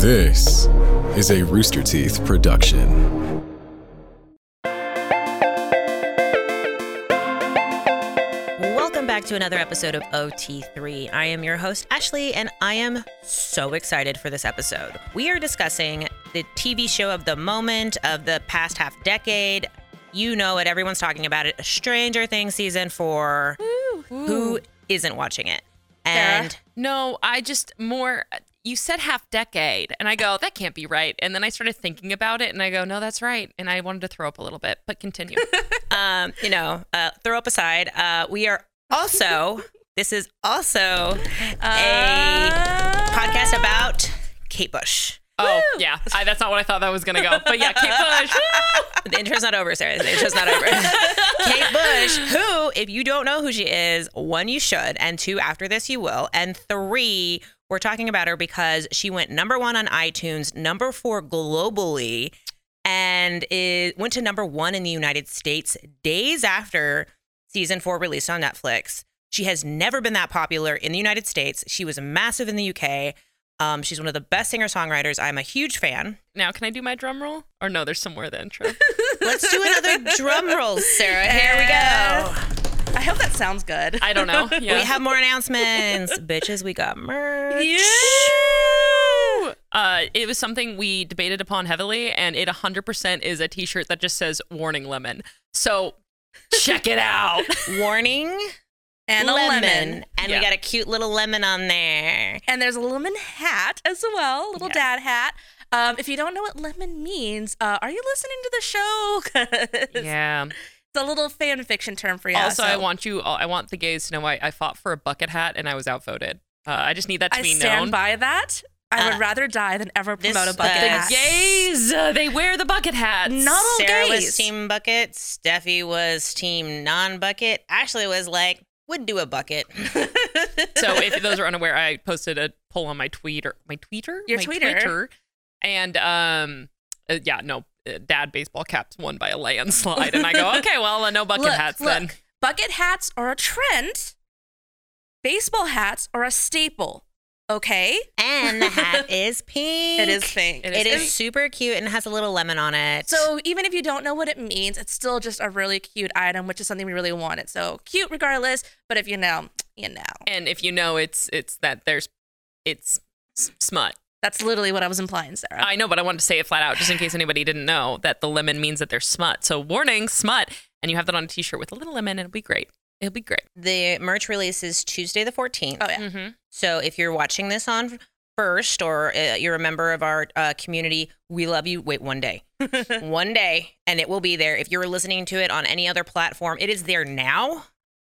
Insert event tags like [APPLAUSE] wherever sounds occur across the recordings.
This is a Rooster Teeth production. Welcome back to another episode of OT3. I am your host, Ashley, and I am so excited for this episode. We are discussing the TV show of the moment, of the past half decade. You know it, everyone's talking about it. Stranger Things season four. Who isn't watching it? And No, I just more. You said half decade, and I go, that can't be right. And then I started thinking about it, and I go, no, that's right. And I wanted to throw up a little bit, but continue. [LAUGHS] um, you know, uh, throw up aside, uh, we are also, [LAUGHS] this is also a podcast about Kate Bush. oh, yeah, I, that's not what I thought that was gonna go. But yeah, Kate Bush. [LAUGHS] The intro's not over, Sarah. The intro's not over. Kate Bush, who, if you don't know who she is, one, you should, and two, after this, you will, and three, we're talking about her because she went number one on iTunes, number four globally, and it went to number one in the United States days after season four released on Netflix. She has never been that popular in the United States. She was massive in the UK. Um, she's one of the best singer songwriters. I'm a huge fan. Now, can I do my drum roll? Or no, there's somewhere the intro. Let's do another [LAUGHS] drum roll, Sarah. Here we go. I hope that sounds good. I don't know. [LAUGHS] Yeah. We have more announcements. Bitches, we got merch. Woo! Uh, it was something we debated upon heavily, and it 100% is a T-shirt that just says "Warning Lemon." So check it out. [LAUGHS] Warning. and a lemon. And Yeah. we got a cute little lemon on there. And there's a lemon hat as well, little Yes. dad hat. Um, if you don't know what lemon means, uh, are you listening to the show? [LAUGHS] 'Cause yeah. It's a little fan fiction term for you. also, I want you. I want the gays to know I, I fought for a bucket hat and I was outvoted. Uh, I just need that to I be known. I stand known. by that. I Uh, would rather die than ever this, promote a bucket uh, hat. gays, uh, they wear the bucket hats. Not all Sarah was team bucket. Steffi was team non-bucket. Ashley was like, would do a bucket. [LAUGHS] So if those are unaware, I posted a poll on my tweeter, my tweeter, Your my tweeter. Twitter, and um, uh, yeah, no, uh, dad baseball caps won by a landslide, and I go, okay, well, uh, no bucket look, hats look, then. bucket hats are a trend. Baseball hats are a staple. Okay, And the hat [LAUGHS] is pink. it is pink. It It is is pink. super cute and has a little lemon on it. So even if you don't know what it means, it's still just a really cute item, which is something we really wanted. So cute regardless. But if you know, you know. And if you know, it's it's that there's it's s- smut. That's literally what I was implying, Sarah. I know, but I wanted to say it flat out just in case anybody didn't know that the lemon means that they're smut. So warning, smut, and you have that on a T-shirt with a little lemon, and it'll be great. It'll be great. the merch release is Tuesday the 14th. oh yeah. Mm-hmm. So if you're watching this on first or uh, you're a member of our uh, community, we love you. Wait one day. [LAUGHS] one day, and it will be there. If you're listening to it on any other platform, it is there now.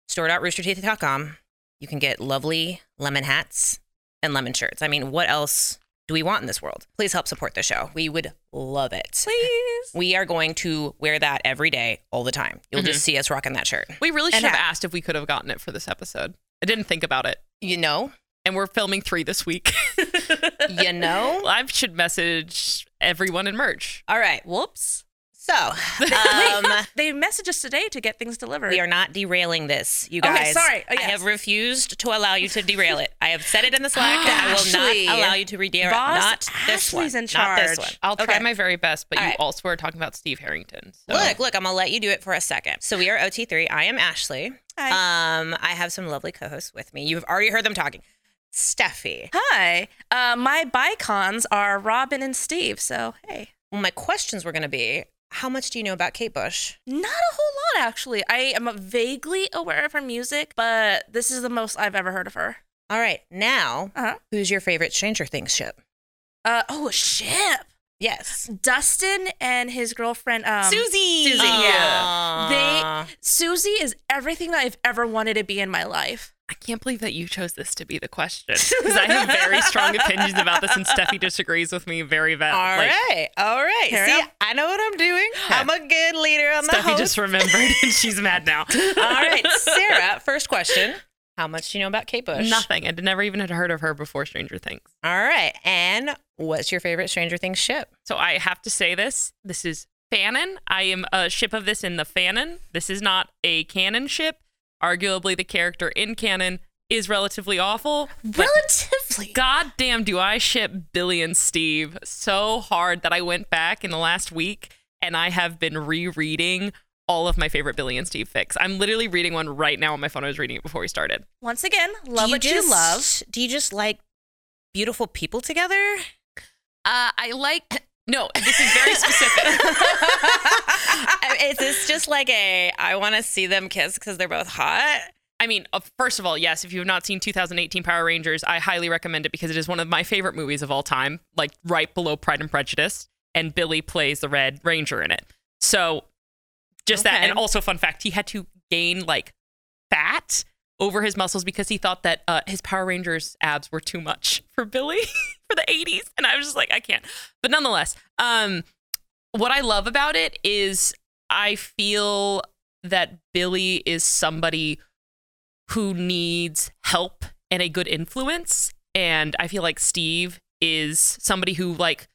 Store.roosterteeth.com. You can get lovely lemon hats and lemon shirts. I mean, what else do we want in this world? Please help support the show. We would love it. Please. We are going to wear that every day, all the time. You'll just mm-hmm. see us rocking that shirt. We really And should have hat. asked if we could have gotten it for this episode. I didn't think about it, You know, and we're filming three this week. [LAUGHS] you know. [LAUGHS] I should message everyone in merch. All right. Whoops. So, [LAUGHS] um, They messaged us today to get things delivered. we are not derailing this, you Okay, guys. sorry. Oh, I have refused to allow you to derail it. I have said it in the Slack. that [GASPS] I will Ashley. not allow you to derail it. Not this one. Ashley's in Not this charge. one. I'll try Okay. my very best, but All you right. also are talking about Steve Harrington. So. Look, look, I'm gonna let you do it for a second. So we are OT3. I am Ashley. Hi. Um, I have some lovely co-hosts with me. You've already heard them talking. Steffi. Hi. Uh, my bicons are Robin and Steve. So hey, Well, my questions were gonna be: How much do you know about Kate Bush? not a whole lot actually. I am vaguely aware of her music, but this is the most I've ever heard of her. All right, now Uh huh. who's your favorite Stranger Things ship? Uh oh, a ship. Yes, Dustin and his girlfriend um, Susie. Susie, yeah. They Susie is everything that I've ever wanted to be in my life. I can't believe that you chose this to be the question because I have very strong opinions about this, and Steffi disagrees with me very bad. All like, right, all right. See, I. I know what I'm doing. I'm a good leader on the Steffi just remembered, and she's mad now. [LAUGHS] all right, [LAUGHS] Sarah. First question: How much do you know about Kate Bush? Nothing. I never even had heard of her before Stranger Things. All right, and what's your favorite Stranger Things ship? So I have to say this. This is Fanon. I am a ship of this in the Fanon. This is not a canon ship. Arguably, the character in canon is relatively awful. Relatively. God damn, do I ship Billy and Steve so hard that I went back in the last week and I have been rereading all of my favorite Billy and Steve fics. I'm literally reading one right now on my phone. I was reading it before we started. Once again, love do what you you love. Do you just like beautiful people together? Uh, I like. No, this is very specific. [LAUGHS] Is this just like a I want to see them kiss because they're both hot? I mean, first of all, yes, if you have not seen 2018 Power Rangers, I highly recommend it because it is one of my favorite movies of all time, like right below Pride and Prejudice. And Billy plays the Red Ranger in it. So, just that. And also, fun fact, he had to gain like fat over his muscles because he thought that uh, his Power Rangers abs were too much [LAUGHS] for Billy [LAUGHS] for the 80s. And I was just like, I can't. But nonetheless, um, what I love about it is I feel that Billy is somebody who needs help and a good influence. And I feel like Steve is somebody who like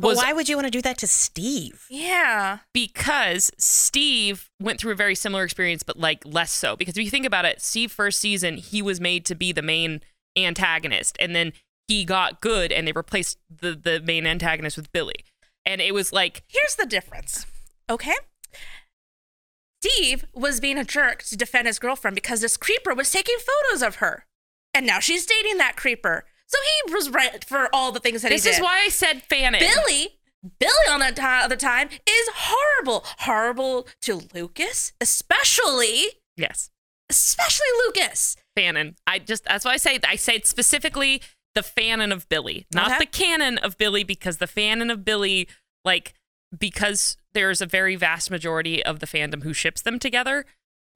But why would you want to do that to Steve? Yeah. because Steve went through a very similar experience, but like less so. Because if you think about it, Steve first season, he was made to be the main antagonist, and then he got good, and they replaced the the main antagonist with Billy, and it was like Here's the difference. Okay? Steve was being a jerk to defend his girlfriend because this creeper was taking photos of her. And now she's dating that creeper. So he was right for all the things that this he did. This is why I said fanon. Billy, Billy on that other time is horrible. Horrible to Lucas, especially, yes, especially Lucas. Fanon. I just that's why I say I say specifically the fanon of Billy, not Okay. the canon of Billy, because the fanon of Billy, like because there's a very vast majority of the fandom who ships them together.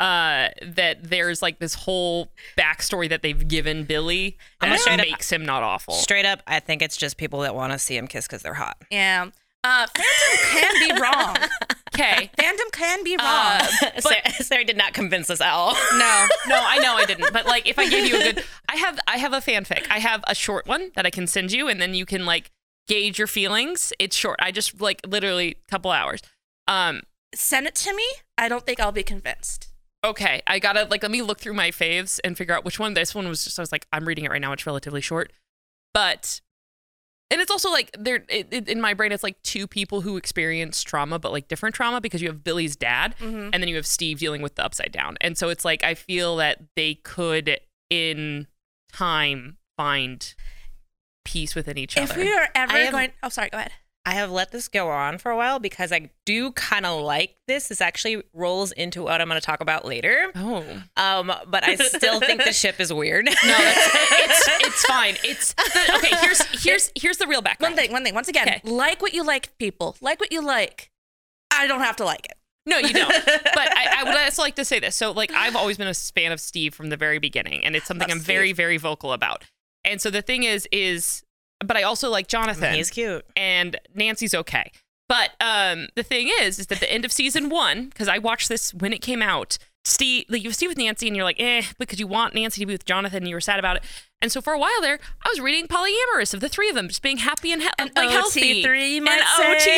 Uh, that there's like this whole backstory that they've given Billy I'm that straight up- makes him not awful. Straight up, I think it's just people that want to see him kiss because they're hot. Yeah. Uh, fandom can be wrong. [LAUGHS] Okay. Fandom can be wrong. Uh, Sarah, [LAUGHS] Sarah did not convince us at all. no, no, I know I didn't. But like, if I gave you a good, I have, I have a fanfic. I have a short one that I can send you, and then you can like gauge your feelings. It's short. I just like literally a couple hours. Um, Send it to me. I don't think I'll be convinced. Okay, I gotta like let me look through my faves and figure out which one. This one was just I was like, I'm reading it right now. It's relatively short, but. And it's also like there it, it, in my brain, it's like two people who experience trauma, but like different trauma because you have Billy's dad, Mhm. and then you have Steve dealing with the upside down. And so it's like I feel that they could in time find peace within each If other. If we are ever I have- going, oh, sorry, go ahead. I have let this go on for a while because I do kind of like this. This actually rolls into what I'm going to talk about later. oh. Um, but I still think the ship is weird. [LAUGHS] No, it's [LAUGHS] it's fine. It's the, okay. Here's here's here's the real background. One thing, one thing. Once again, Okay. like what you like, people. Like what you like. I don't have to like it. No, you don't. [LAUGHS] But I, I would also like to say this. So, like, I've always been a fan of Steve from the very beginning, and it's something Love I'm very, very vocal about. And so the thing is, is, but I also like Jonathan. He's cute. and Nancy's okay. But um, the thing is, is that the end of season one, because I watched this when it came out. Steve, like you Steve with Nancy, and you're like, eh, because you want Nancy to be with Jonathan, and you were sad about it. And so for a while there, I was reading polyamorous of the three of them, just being happy and he- An like healthy. OT3, you might An say.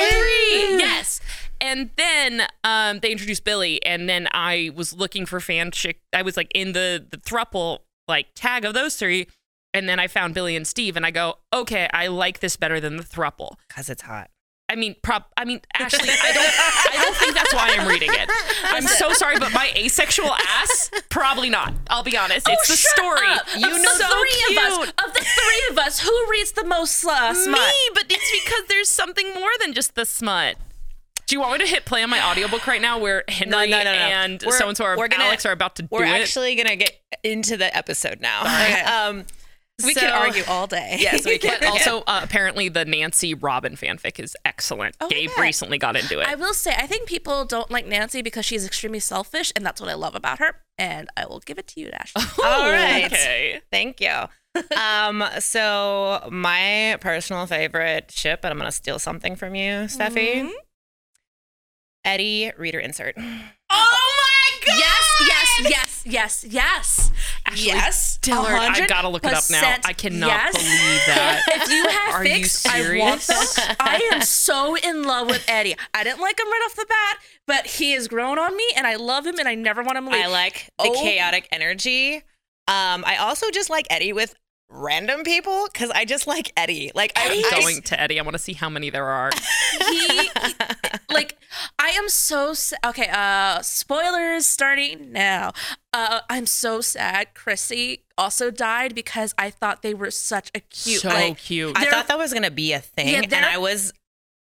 OT3, yes. And then um, they introduced Billy, and then I was looking for fan chick. I was like in the the thruple like tag of those three, and then I found Billy and Steve, and I go, okay, I like this better than the thruple. Because it's hot. I mean, prop. I mean, Ashley, I don't. I don't think that's why I'm reading it. I'm so sorry, but my asexual ass, probably not. I'll be honest. It's the Oh, shut story. up. You of know, the so three cute. of us. Of the three of us, who reads the most uh, smut? Me, but it's because there's something more than just the smut. Do you want me to hit play on my audiobook right now, where Henry No, no, no, no. and so and so are we're gonna- Alex are about to do We're actually gonna get into the episode now. Okay. Um, We so- can argue all day. [LAUGHS] Yes, we [LAUGHS] can. Also, uh, apparently, the Nancy Robin fanfic is excellent. Oh, Gabe yeah. recently got into it. I will say, I think people don't like Nancy because she's extremely selfish, and that's what I love about her. And I will give it to you, Ashley. [LAUGHS] All right. Okay. Thank you. um, so my personal favorite ship, and I'm gonna steal something from you, Steffi. Mhm. Eddie, reader insert. Oh my god! Yes, yes, yes, yes, yes. Ashley yes. Dillard, I gotta look it up now. I cannot yes. believe [LAUGHS] that. If you have Are you fics, I want serious? them. [LAUGHS] I am so in love with Eddie. I didn't like him right off the bat, but he has grown on me, and I love him, and I never want him to leave. I like the Oh. chaotic energy. Um, I also just like Eddie with random people because I just like Eddie. Like I, I'm I- going to Eddie. I want to see how many there are. [LAUGHS] he like I am so sa- okay. Uh, spoilers starting now. Uh, I'm so sad. Chrissy also died because I thought they were such a cute. so like, cute. I thought that was gonna be a thing, Yeah, and I was,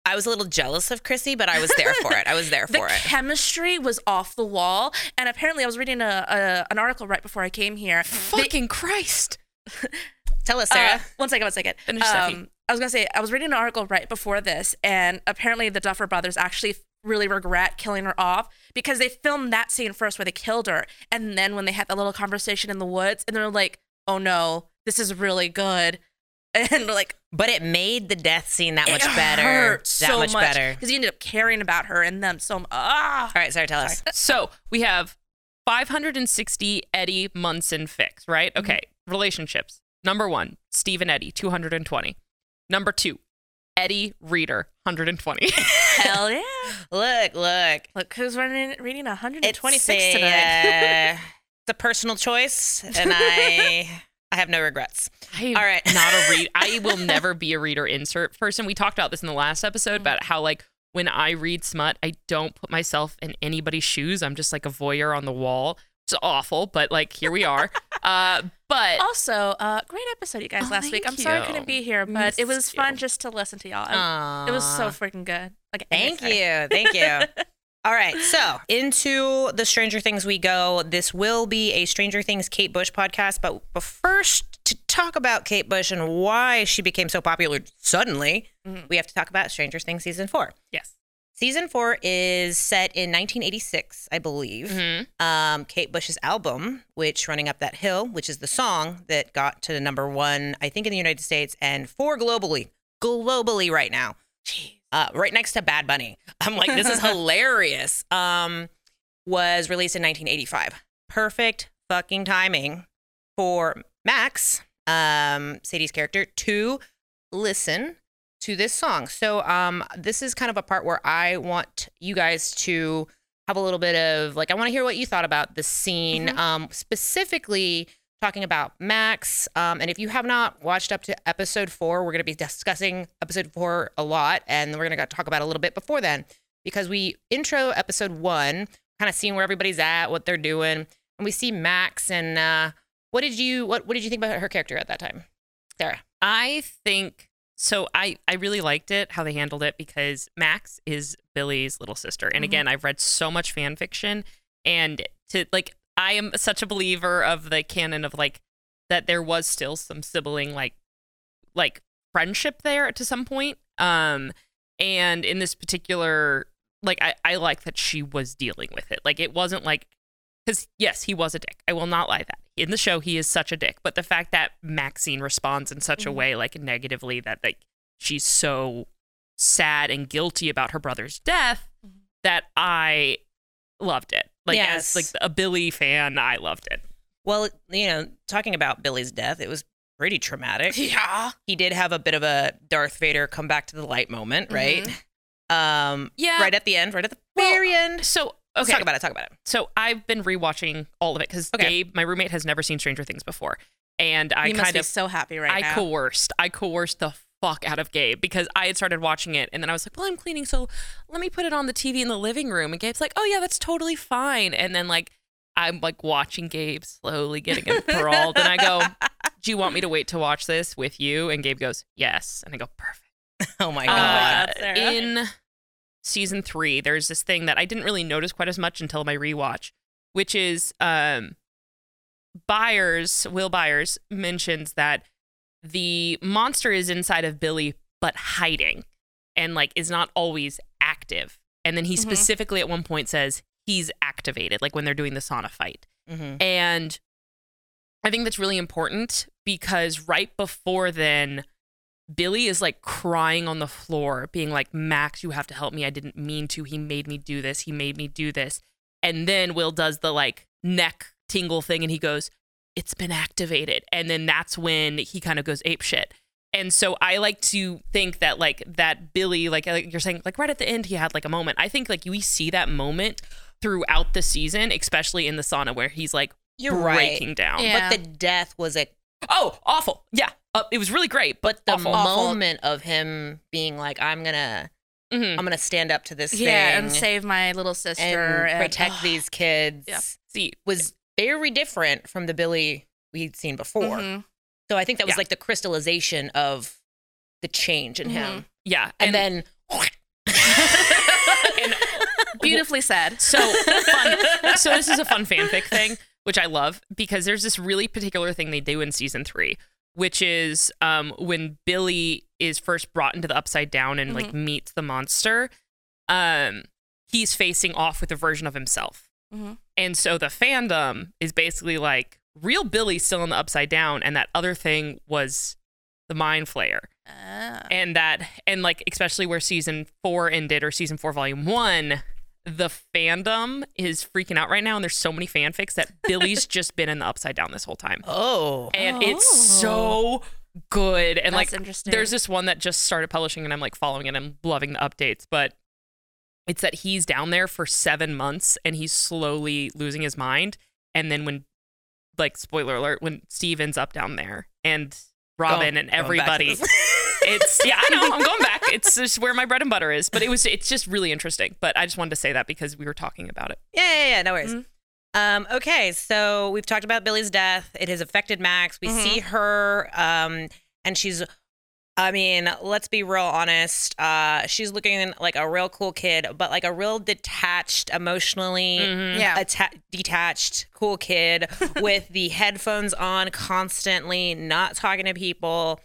I was a little jealous of Chrissy, but I was there for it. I was there [LAUGHS] the for it. chemistry was off the wall, and apparently I was reading a, a an article right before I came here. They- Fucking Christ. [LAUGHS] Tell us, Uh, Sarah. one second, one second. Finish, um, I was gonna say I was reading an article right before this, and apparently the Duffer Brothers actually really regret killing her off because they filmed that scene first where they killed her, and then when they had that little conversation in the woods, and they're like, "Oh no, this is really good," [LAUGHS] and like but it made the death scene that much better. hurt that so much, better. because he ended up caring about her and them so. mu- Ah, All right, Sarah, tell us. So we have 560 Eddie Munson fics, right? Mm-hmm. Okay. Relationships. Number one, Steve and Eddie, 220. Number two, Eddie Reader, 120. [LAUGHS] hell yeah! Look, look. Look who's running, reading It's 126 a, tonight. uh, [LAUGHS] it's a personal choice, and I, I have no regrets. I am All right. not a read. [LAUGHS] I will never be a reader insert person. We talked about this in the last episode Mm-hmm. about how like when I read smut, I don't put myself in anybody's shoes. I'm just like a voyeur on the wall. It's awful, but like here we are. uh, but Also, uh, great episode you guys Oh, last week. I'm thank sorry I couldn't be here, but it was fun you. just to listen to y'all. I- It was so freaking good. Okay, Thank you. Thank [LAUGHS] you. All right. So into the Stranger Things we go. This will be a Stranger Things Kate Bush podcast. But, but first, to talk about Kate Bush and why she became so popular suddenly, Mhm. we have to talk about Stranger Things season four. yes. Season four is set in 1986, I believe. Mhm. Um, Kate Bush's album, which Running Up That Hill, which is the song that got to number one, I think, in the United States and four globally. Globally right now uh, right next to Bad Bunny. I'm like, this is [LAUGHS] hilarious. Um, was released in 1985. Perfect fucking timing for Max, um, Sadie's character, to listen to this song. So, um, this is kind of a part where I want you guys to have a little bit of like, I want to hear what you thought about the scene, Mhm. um, specifically talking about Max. Um, and if you have not watched up to episode four, we're going to be discussing episode four a lot, and we're going to talk about a little bit before then because we intro episode one, kind of seeing where everybody's at, what they're doing, and we see Max. And uh, what did you what what did you think about her character at that time, Sarah? I think so. I I really liked it how they handled it because Max is Billy's little sister, and Mhm. again, I've read so much fan fiction, and to like, I am such a believer of the canon of like that there was still some sibling like like friendship there to some point. Um, and in this particular, like, I I like that she was dealing with it. Like, it wasn't like because yes, he was a dick. I will not lie that in the show he is such a dick. But the fact that Maxine responds in such a Mhm. way, like negatively, that like she's so sad and guilty about her brother's death, Mhm. that I loved it. Like Yes. as like a Billy fan, I loved it. Well, you know, talking about Billy's death, it was pretty traumatic. [LAUGHS] Yeah. He did have a bit of a Darth Vader come back to the light moment, right? Um, Yeah. right at the end, right at the Well, very end. So Let's okay, talk about it. Talk about it. so I've been rewatching all of it because Okay. Gabe, my roommate, has never seen Stranger Things before, and I he must kind be of so happy right now. I now. coerced. I coerced the fuck out of Gabe because I had started watching it and then I was like, well, I'm cleaning, so let me put it on the TV in the living room. And Gabe's like, oh yeah, that's totally fine. And then like I'm like watching Gabe slowly getting enthralled, and I go, [LAUGHS] do you want me to wait to watch this with you? And Gabe goes, yes. And I go, perfect. [LAUGHS] Oh my Uh, god. God, Sarah. in season three, there's this thing that I didn't really notice quite as much until my rewatch, which is um, Byers, Will Byers mentions that the monster is inside of Billy, but hiding and like is not always active. And then he Mhm. specifically at one point says he's activated, like when they're doing the sauna fight. hmm And I think that's really important because right before then, Billy is like crying on the floor, being like, Max, you have to help me. I didn't mean to. He made me do this. He made me do this. And then Will does the like neck tingle thing and he goes, It's been activated. And then that's when he kind of goes ape shit. And so I like to think that like that Billy, like, like you're saying, like right at the end, he had like a moment. I think like we see that moment throughout the season, especially in the sauna where he's like You're right. breaking down. Yeah. But the death was a Oh, awful. Yeah, uh, it was really great, but the awful. moment of him being like, I'm gonna Mhm. I'm gonna stand up to this yeah, thing and save my little sister and protect ugh. [SIGHS] these kids Yeah. See, was very different from the Billy we'd seen before. Mhm. So I think that was Yeah. like the crystallization of the change in him. yeah, And, then [LAUGHS] and [LAUGHS] Beautifully said. So fun. [LAUGHS] so this is a fun fanfic thing, which I love because there's this really particular thing they do in season three, which is um, when Billy is first brought into the Upside Down and like meets the monster. Um, he's facing off with a version of himself, Mhm. and so the fandom is basically like real Billy's still in the Upside Down, and that other thing was the Mind Flayer Ah. and that and like especially where season four ended or season four volume one the fandom is freaking out right now and there's so many fanfics that billy's [LAUGHS] just been in the upside down this whole time. Oh, and it's so good. And That's like there's this one that just started publishing and i'm like following it i'm loving the updates but it's that he's down there for seven months and he's slowly losing his mind. And then when like spoiler alert when steve ends up down there and robin and back to everybody. [LAUGHS] it's yeah, I know. I'm going back. It's just where my bread and butter is. But it was it's just really interesting. But I just wanted to say that because we were talking about it. Yeah, yeah, yeah. No worries. Mhm. Um, okay, so we've talked about Billy's death. It has affected Max. We Mhm. see her, um, and she's. I mean, let's be real honest. Uh, she's looking like a real cool kid, but like a real detached, emotionally Yeah. atta- detached, cool kid [LAUGHS] with the headphones on constantly, not talking to people,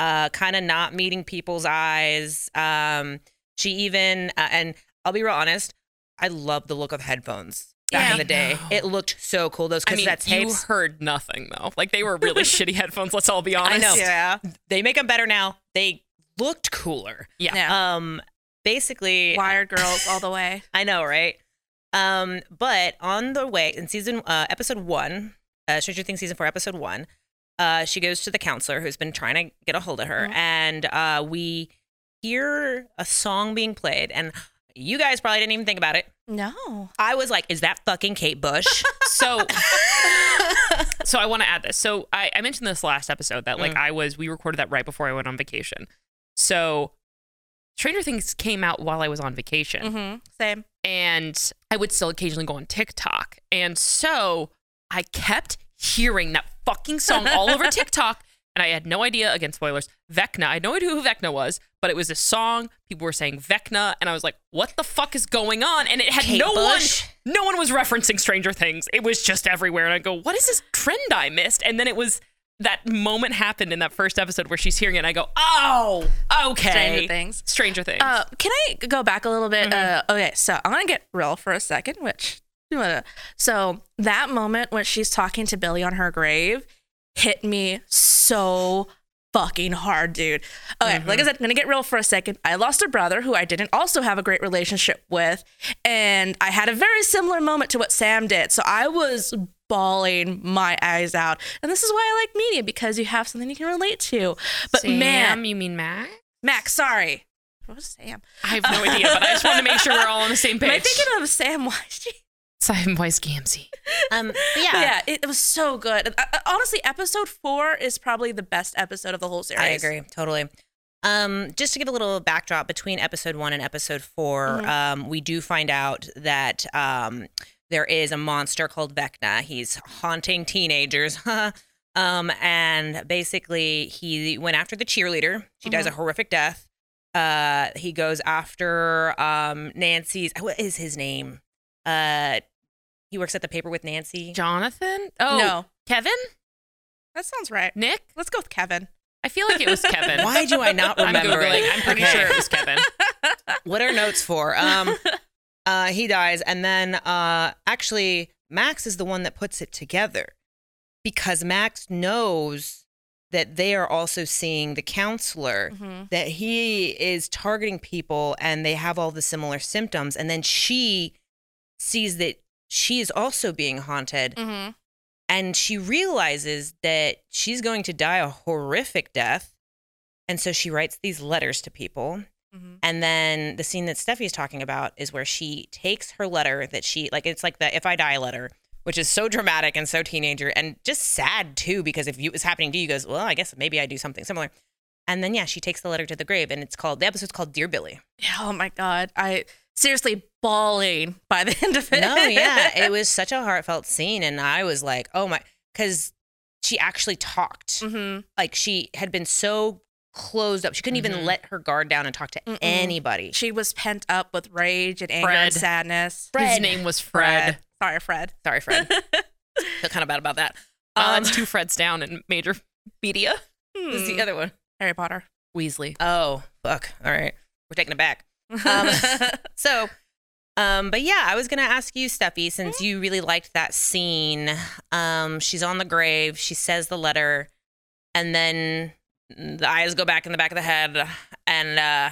uh, kind of not meeting people's eyes. Um, she even, uh, and I'll be real honest, I love the look of headphones back Yeah. in the day. It looked so cool. Those I mean, cassette you heard nothing though. Like they were really [LAUGHS] shitty headphones. Let's all be honest. I know. Yeah. They make them better now. They looked cooler. Yeah. Yeah. Um, basically, Wired girls all the way. [LAUGHS] I know, right? Um, but on the way in season uh, episode one, uh, Stranger Things season four, episode one, uh, she goes to the counselor who's been trying to get a hold of her, Mhm. and uh, we hear a song being played, and you guys probably didn't even think about it. No. I was like, "Is that fucking Kate Bush?" [LAUGHS] So [LAUGHS] so I want to add this. So I, I mentioned this last episode that like Mm. I was we recorded that right before I went on vacation. So Stranger Things came out while I was on vacation. Mm-hmm. Same. and I would still occasionally go on TikTok. And so I kept hearing that fucking song all over [LAUGHS] TikTok. And I had no idea, again, spoilers, Vecna. I had no idea who Vecna was, but it was a song. People were saying Vecna. And I was like, what the fuck is going on? And it had Kate no Bush? one, no one was referencing Stranger Things. It was just everywhere. And I go, what is this trend I missed? And then it was that moment happened in that first episode where she's hearing it. And I go, oh, okay. Stranger Things. Stranger Things. Uh, can I go back a little bit? Mm-hmm. Uh, okay, so I'm gonna get real for a second. Which, so that moment when she's talking to Billy on her grave hit me so fucking hard, dude. Okay, Mm-hmm. like I said, I'm gonna get real for a second. I lost a brother who I didn't also have a great relationship with, and I had a very similar moment to what Sam did. So I was bawling my eyes out, and this is why I like media because you have something you can relate to. But Sam, man, you mean Mac? Max, sorry. What was Sam? I have no idea, but I just want to make sure we're all on the same page. Am I thinking of Sam Weiss? Samwise Gamgee. um, but yeah, Yeah, it, it was so good. Uh, uh, honestly, episode four is probably the best episode of the whole series. I agree totally. Um, just to give a little backdrop between episode one and episode 4 Mhm. um, we do find out that um, there is a monster called Vecna. He's haunting teenagers. [LAUGHS] um, and basically, he went after the cheerleader. She dies a horrific death. Uh, he goes after um, Nancy's. What is his name? Uh, he works at the paper with Nancy. Jonathan? Oh, No, Kevin? that sounds right. Nick? Let's go with Kevin. I feel like it was Kevin. [LAUGHS] Why do I not I'm remember Googling. it? I'm pretty Okay. sure it was Kevin. [LAUGHS] what are notes for? Um, [LAUGHS] uh, he dies, and then uh, actually, Max is the one that puts it together because Max knows that they are also seeing the counselor, Mhm. that he is targeting people, and they have all the similar symptoms, and then she sees that she is also being haunted, Mhm. and she realizes that she's going to die a horrific death, and so she writes these letters to people. Mhm. And then the scene that Steffi's talking about is where she takes her letter that she like it's like the if I die letter which is so dramatic and so teenager and just sad too because if you, it was happening to you, you goes, well, I guess maybe I do something similar. And then yeah, she takes the letter to the grave, and it's called the episode's called Dear Billy. Oh my god, I seriously bawling by the [LAUGHS] end of it. No, yeah, [LAUGHS] it was such a heartfelt scene, and I was like, oh my, because she actually talked. hmm Like she had been so closed up, she couldn't even Mhm. let her guard down and talk to Mm-mm. anybody. She was pent up with rage and anger Fred. and sadness. His name was Fred. Sorry, Fred. Sorry, Fred. [LAUGHS] Feel kind of bad about that. Uh, Um, that's two Freds down in major media. who's Hmm. the other one? Harry Potter. Weasley. Oh, fuck. All right, we're taking it back. Um, [LAUGHS] So, um, but yeah, I was gonna ask you, Steffi, since you really liked that scene. Um, she's on the grave. She says the letter, and then the eyes go back in the back of the head. And uh,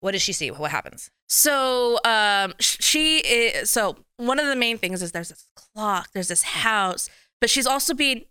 what does she see? What happens? So, um, she is. So one of the main things is there's this clock, there's this house, but she's also being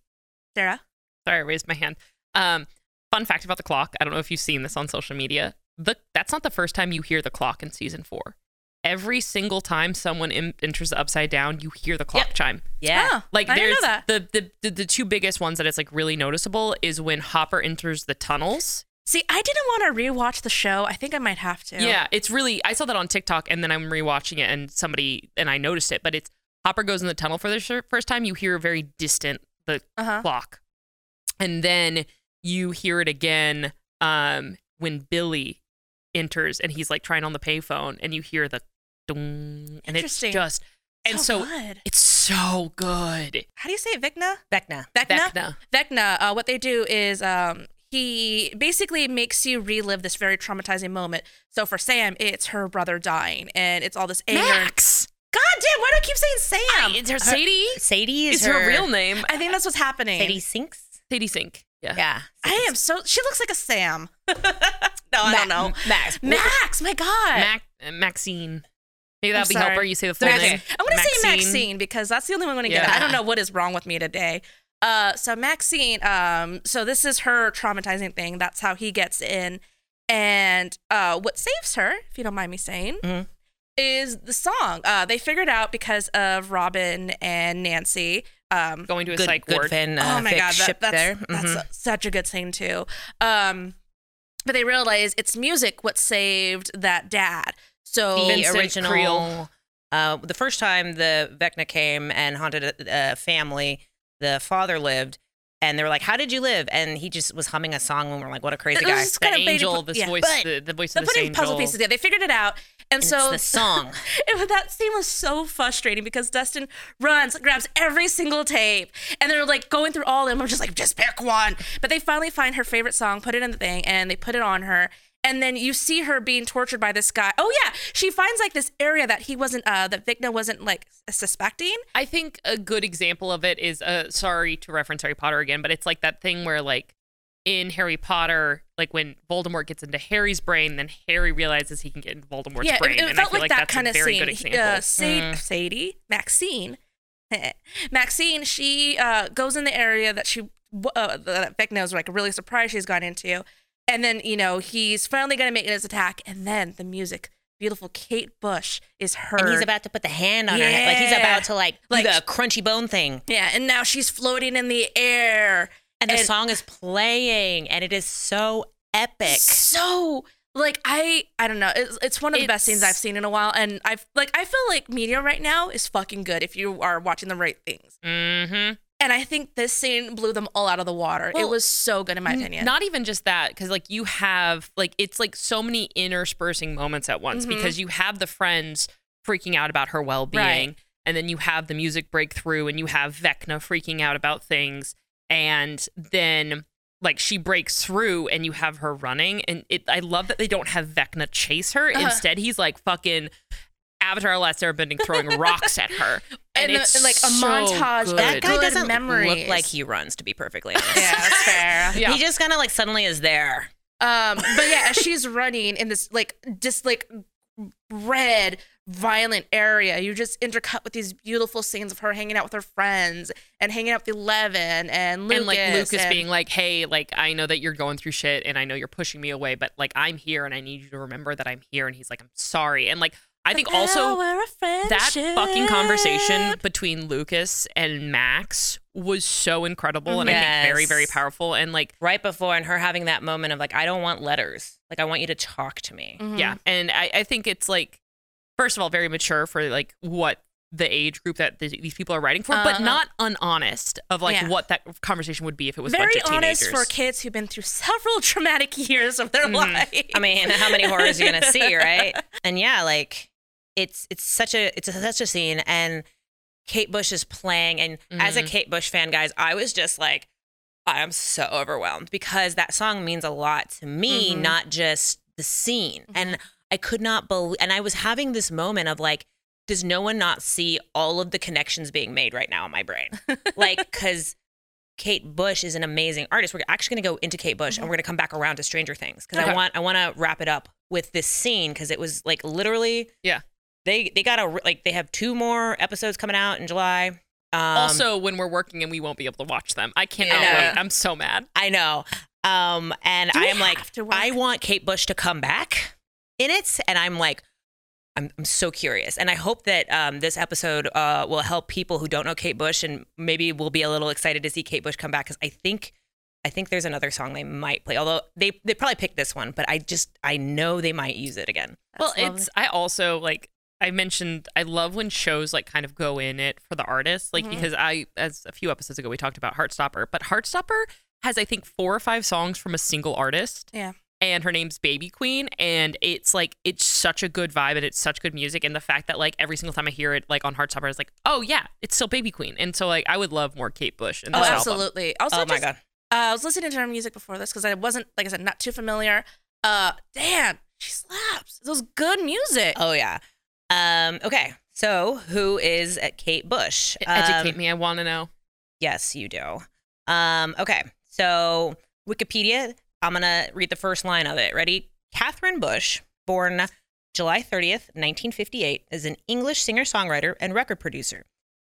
Sarah. Sorry, I raised my hand. Um, fun fact about the clock. I don't know if you've seen this on social media. The that's not the first time you hear the clock in season four. Every single time someone in, enters the upside down, you hear the clock Yep. chime. Yeah. Oh, Like I didn't there's know that. the, the the the two biggest ones that it's like really noticeable is when Hopper enters the tunnels. See, I didn't want to rewatch the show. I think I might have to. Yeah, it's really. I saw that on TikTok, and then I'm rewatching it, and somebody and I noticed it. But it's Hopper goes in the tunnel for the shir- first time. You hear a very distant the Uh huh. clock, and then you hear it again um, when Billy enters, and he's like trying on the payphone, and you hear the dong, and it's just and so, good. it's so good. How do you say it, Vecna? Vecna. Vecna. Vecna. Vecna, uh, what they do is um, he basically makes you relive this very traumatizing moment. So for Sam, it's her brother dying, and it's all this anger. Max. God damn, why do I keep saying Sam? It's her Sadie. Sadie is Is her real name? I think that's what's happening. Sadie Sinks. Sadie Sink. Yeah. Yeah. I am so. She looks like a Sam. [LAUGHS] no, I Ma- don't know. Max. Max, my God. Mac uh, Maxine. Maybe I'm that'll be sorry. helper. You say the full Max- name. I'm gonna say Maxine because that's the only one I'm gonna get. I don't know what is wrong with me today. Uh, so Maxine, um, so this is her traumatizing thing. That's how he gets in, and uh, what saves her, if you don't mind me saying, Mhm. is the song. Uh, they figured out because of Robin and Nancy. Um, Going to a Good, psych good ward. Finn, uh, oh my fic god, that, ship that's there. that's a- such a good thing too. Um, but they realize it's music what saved that dad. So the Vincent original. Creel. Uh, the first time the Vecna came and haunted a, a family, the father lived, and they were like, "How did you live?" And he just was humming a song, and we're like, "What a crazy guy!" just The kinda angel, this yeah. voice, But the, the voice they're of this putting angel. puzzle pieces together. They figured it out, and, And so it's the song. [LAUGHS] it, that scene was so frustrating because Dustin runs, grabs every single tape, and they're like going through all of them. I'm just like, just pick one. But they finally find her favorite song, put it in the thing, and they put it on her. And then you see her being tortured by this guy. Oh yeah, she finds like this area that he wasn't, uh, that Vecna wasn't like suspecting. I think a good example of it is uh sorry to reference Harry Potter again, but it's like that thing where like in Harry Potter, like when Voldemort gets into Harry's brain, then Harry realizes he can get into Voldemort's yeah, brain. it, it and I felt feel like, like, that kind of scene. good. Uh, Sad- Mm. Sadie, Maxine, [LAUGHS] Maxine, she uh, goes in the area that she uh, that Vic knows, like really surprised she's gone into, and then you know he's finally gonna make his attack, and then the music, beautiful Kate Bush is heard. And he's about to put the hand on her head, like he's about to like, Like- do the crunchy bone thing. yeah, and now she's floating in the air, And the And- song is playing, and it is so epic. so like I I don't know. It's, it's one of the best scenes I've seen in a while, and I've like I feel like media right now is fucking good if you are watching the right things. Mm-hmm. And I think this scene blew them all out of the water. it was so good in my opinion. Not even just that, because like you have like it's like so many interspersing moments at once Mhm. because you have the friends freaking out about her well being, Right. and then you have the music breakthrough, and you have Vecna freaking out about things, and then like she breaks through, and you have her running, and it. I love that they don't have Vecna chase her. Uh-huh. Instead, he's like fucking. Avatar: Last Airbending throwing [LAUGHS] rocks at her, and, And, it's like a so montage good. that guy good doesn't memories. look like he runs, to be perfectly [LAUGHS] honest. yeah, that's fair. [LAUGHS] Yeah. He just kind of like suddenly is there. Um, but yeah, as she's running in this like just like red, violent area, you just intercut with these beautiful scenes of her hanging out with her friends and hanging out with Eleven and Lucas. and like Lucas and- being like, "Hey, like I know that you're going through shit, and I know you're pushing me away, but like I'm here, and I need you to remember that I'm here." And he's like, "I'm sorry," and like I think also that fucking conversation between Lucas and Max was so incredible and I think very, very powerful. And like, right before and her having that moment of like, I don't want letters. Like I want you to talk to me. Mhm. yeah. And I, I think it's like, first of all, very mature for like what the age group that th- these people are writing for, but Uh-huh. not unhonest of like Yeah. what that conversation would be if it was a Very bunch of honest for kids who've been through several [LAUGHS] traumatic years of their life. I mean, how many horrors are you gonna see, [LAUGHS] right? And yeah, like it's it's such a it's a, such a scene, and Kate Bush is playing, and as a Mhm. Kate Bush fan, guys, I was just like, I am so overwhelmed because that song means a lot to me, Mhm. not just the scene, and I could not believe, and I was having this moment of like. Does no one not see all of the connections being made right now in my brain? [LAUGHS] Like, because Kate Bush is an amazing artist. We're actually going to go into Kate Bush and we're going to come back around to Stranger Things because I want I want to wrap it up with this scene because it was like literally Yeah. they they got a like they have two more episodes coming out in July. Um, also, when we're working and we won't be able to watch them, I cannot Yeah. wait. I'm so mad. I know, um, and I am like have to watch- I want Kate Bush to come back in it, and I'm like. I'm, I'm so curious, and I hope that um, this episode uh, will help people who don't know Kate Bush, and maybe will be a little excited to see Kate Bush come back because I think, I think there's another song they might play. Although they they probably picked this one, but I just I know they might use it again. well, lovely. it's I also like I mentioned I love when shows like kind of go in it for the artist, like Mhm. because I as a few episodes ago we talked about Heartstopper, but Heartstopper has I think four or five songs from a single artist. Yeah. And her name's Baby Queen, and it's like it's such a good vibe and it's such good music, and the fact that like every single time I hear it like on Heartstopper, it's like, oh yeah, it's still Baby Queen, and so like I would love more Kate Bush in Oh, this album. absolutely. Also, oh my god! Uh, I was listening to her music before this because I wasn't, like I said, not too familiar. Uh, damn, she slaps. It was good music. Oh yeah. Um, okay, so who is uh, Kate Bush? Educate Um, me, I want to know. Yes, you do. Um, okay, so Wikipedia, I'm going to read the first line of it. Ready? Catherine Bush, born July 30th, 1958, is an English singer songwriter and record producer.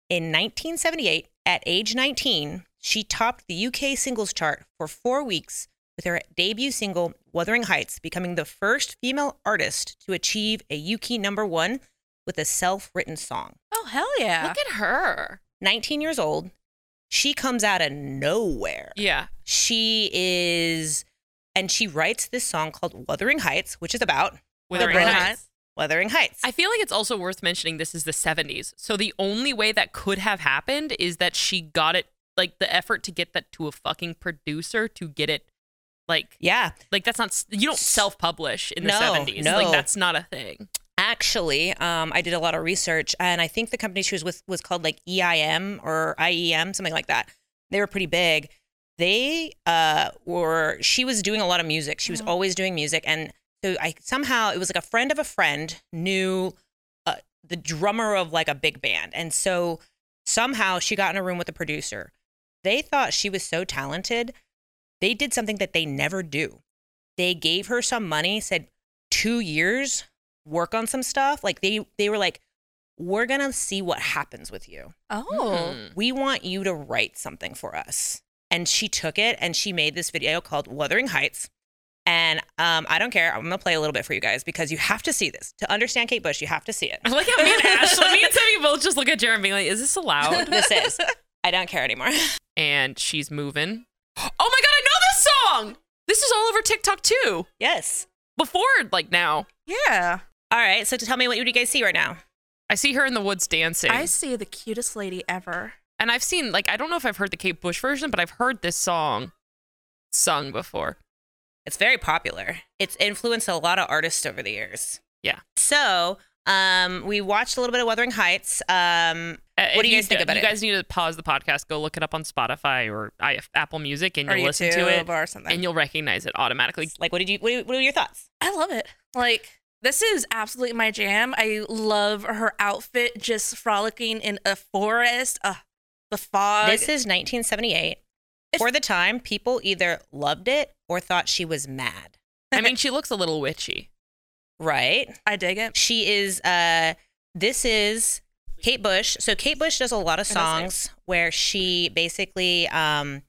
In 1978, at age 19, she topped the UK singles chart for four weeks with her debut single, Wuthering Heights, becoming the first female artist to achieve a UK number one with a self written song. Oh, hell yeah. Look at her. 19 years old, she comes out of nowhere. Yeah. She is, and she writes this song called Wuthering Heights, which is about Wuthering Heights. Heights. Wuthering Heights. I feel like it's also worth mentioning this is the 70s. So the only way that could have happened is that she got it like the effort to get that to a fucking producer to get it like yeah, like that's not you don't self-publish in the No, 70s. no. Like that's not a thing. actually, um, I did a lot of research, and I think the company she was with was called like EIM or IEM, something like that. They were pretty big. They uh, were. She was doing a lot of music. She was Mhm. always doing music, and so I somehow it was like a friend of a friend knew uh, the drummer of like a big band, and so somehow she got in a room with the producer. They thought she was so talented. They did something that they never do. They gave her some money, said two years, work on some stuff. Like they they were like, we're gonna see what happens with you. Oh. Hmm. We want you to write something for us. And she took it and she made this video called Wuthering Heights. And um, I don't care. I'm gonna play a little bit for you guys because you have to see this to understand Kate Bush. You have to see it. I like how me and Ashley, me and Timmy both just look at Jared and being like, "Is this allowed?" this is. I don't care anymore. [LAUGHS] and she's moving. Oh my god, I know this song. This is all over TikTok too. yes. Before like now, Yeah. All right. So to tell me what you guys see right now. I see her in the woods dancing. I see the cutest lady ever. And I've seen like I don't know if I've heard the Kate Bush version, but I've heard this song sung before. It's very popular. It's influenced a lot of artists over the years. Yeah. So um, we watched a little bit of Wuthering Heights. Um, Uh, What do you guys think about you it? You guys need to pause the podcast, go look it up on Spotify or I, Apple Music, and Or you'll listen to it, or something. and you'll recognize it automatically. like, what did you? What, what are your thoughts? I love it. Like this is absolutely my jam. I love her outfit, just frolicking in a forest. Uh, the fog. this is 1978. For the time, people either loved it or thought she was mad. I mean, she looks a little witchy. Right? I dig it. She is. Uh, this is Kate Bush. So Kate Bush does a lot of I know, songs where she basically um,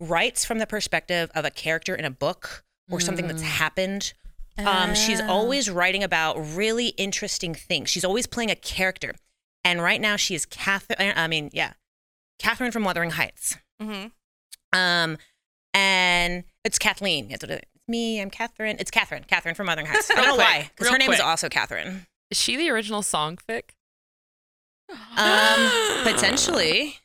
writes from the perspective of a character in a book or something that's Mm. happened Um, she's Oh. always writing about really interesting things. She's always playing a character. And right now she is Catherine. I mean, yeah, Catherine from Wuthering Heights. Mhm. Um, and it's Kathleen. It's, it's me. I'm Catherine. It's Catherine. Catherine from Wuthering Heights. [LAUGHS] I don't know quick, why, because her name is also Catherine. Is she the original songfic? Um, [GASPS] potentially.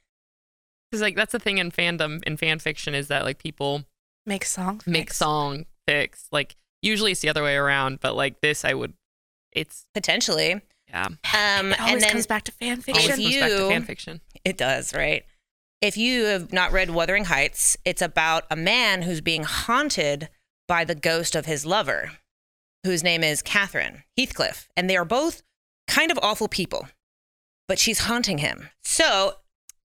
Because like that's the thing in fandom in fan fiction is that like people Make songs. make song fics. Like usually it's the other way around, but like this I would it's Potentially. Yeah. Um, It and always then comes back to fan Always fiction. If comes back to you- fan fiction. It does, right? If you have not read Wuthering Heights, it's about a man who's being haunted by the ghost of his lover, whose name is Catherine Heathcliff. And they are both kind of awful people, but she's haunting him. So,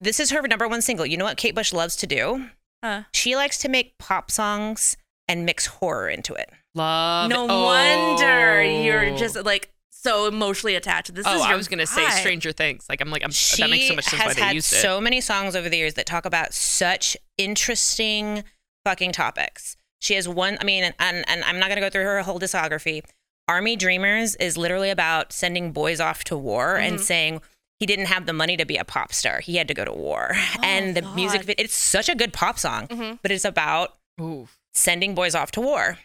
this is her number one single. You know what Kate Bush loves to do? Huh. She likes to make pop songs and mix horror into it. Love no it. wonder Oh. you're just like so emotionally attached. This Oh, is I was gonna say. Stranger Things. Like I'm like I'm, She that makes so much sense why has they had used it. so many songs over the years that talk about such interesting fucking topics. She has one, I mean, and, and, and I'm not going to go through her whole discography. Army Dreamers is literally about sending boys off to war and Mm-hmm. saying he didn't have the money to be a pop star. He had to go to war. Oh, and the music, God. vid- it's such a good pop song, Mm-hmm. but it's about Ooh. sending boys off to war.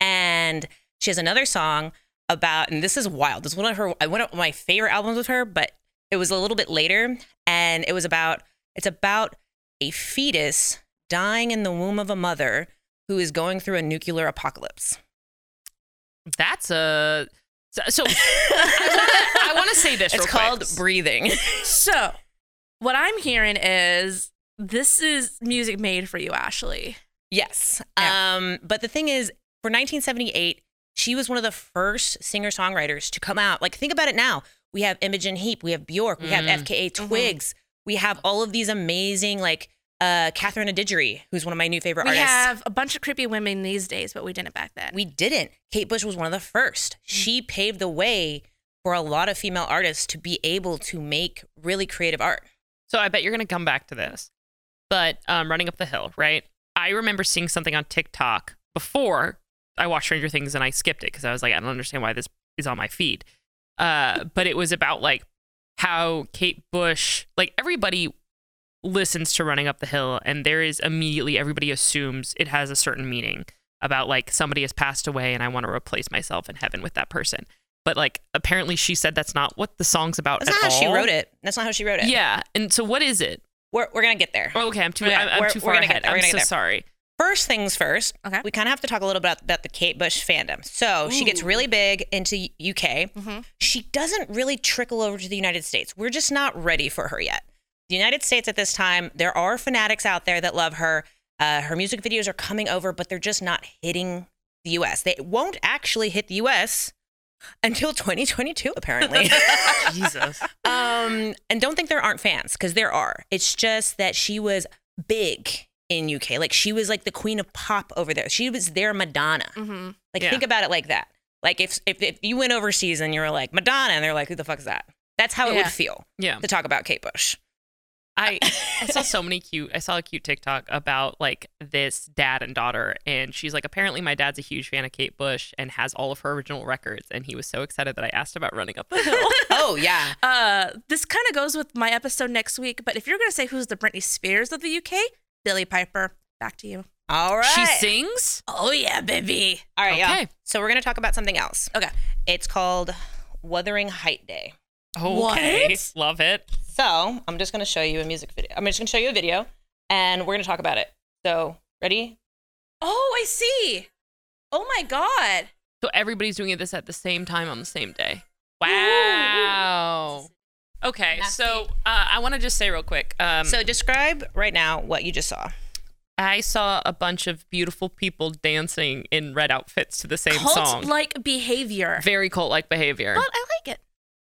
And she has another song about, and this is wild. This is one of her, one of my favorite albums with her, but it was a little bit later, and it was about, it's about a fetus dying in the womb of a mother who is going through a nuclear apocalypse. That's a so, so [LAUGHS] I want to say this. It's real quick. called Breathing. So, what I'm hearing is this is music made for you, Ashley. Yes. Yeah. Um, but the thing is, for 1978, she was one of the first singer songwriters to come out. Like, think about it now. We have Imogen Heap, we have Bjork, we have Mm. FKA Twigs, we have all of these amazing, like uh, Catherine Adidgery, who's one of my new favorite We artists. have a bunch of creepy women these days, but we didn't back then. we didn't. Kate Bush was one of the first. She paved the way for a lot of female artists to be able to make really creative art. So I bet you're gonna come back to this. But um, running up the hill, right? I remember seeing something on TikTok before I watched Stranger Things and I skipped it because I was like, I don't understand why this is on my feed. Uh, but it was about like how Kate Bush, like everybody listens to Running Up the Hill, and there is immediately everybody assumes it has a certain meaning about like somebody has passed away and I want to replace myself in heaven with that person. But like apparently she said that's not what the song's about That's at not how she wrote it. That's not how she wrote it. Yeah. And so what is it? We're, we're going to get there. Oh, okay, I'm too. Yeah, I'm, I'm too far gonna get ahead. I'm so sorry. First things first, Okay. we kind of have to talk a little bit about, about the Kate Bush fandom. So she gets really big into UK. Mhm. She doesn't really trickle over to the United States. We're just not ready for her yet. The United States at this time, there are fanatics out there that love her. Uh, her music videos are coming over, but they're just not hitting the US. They won't actually hit the US until 2022, apparently. [LAUGHS] Jesus. Um, and don't think there aren't fans because there are. It's just that she was big in UK. Like she was like the queen of pop over there. She was their Madonna. hmm Like Yeah. think about it like that. Like if, if if you went overseas and you were like Madonna and they're like, who the fuck is that? That's how it Yeah. would feel Yeah. to talk about Kate Bush. I [LAUGHS] I saw so many cute. I saw a cute TikTok about like this dad and daughter, and she's like, apparently my dad's a huge fan of Kate Bush and has all of her original records, and he was so excited that I asked about running up the hill. [LAUGHS] Oh yeah. Uh, this kind of goes with my episode next week. But if you're gonna say who's the Britney Spears of the UK, Billie Piper. Back to you. All right. She sings. Oh yeah, baby. All right, yeah. Okay. So we're gonna talk about something else. Okay. It's called Wuthering Height Day. Okay, What? [LAUGHS] love it. So I'm just gonna show you a music video. I'm just gonna show you a video, and we're gonna talk about it. So ready? Oh, I see. Oh my god. So everybody's doing this at the same time on the same day. Ooh. Wow. Okay, so uh, I want to just say real quick. Um, So describe right now what you just saw. I saw a bunch of beautiful people dancing in red outfits to the same song. Cult-like behavior. Very cult-like behavior. But I like it.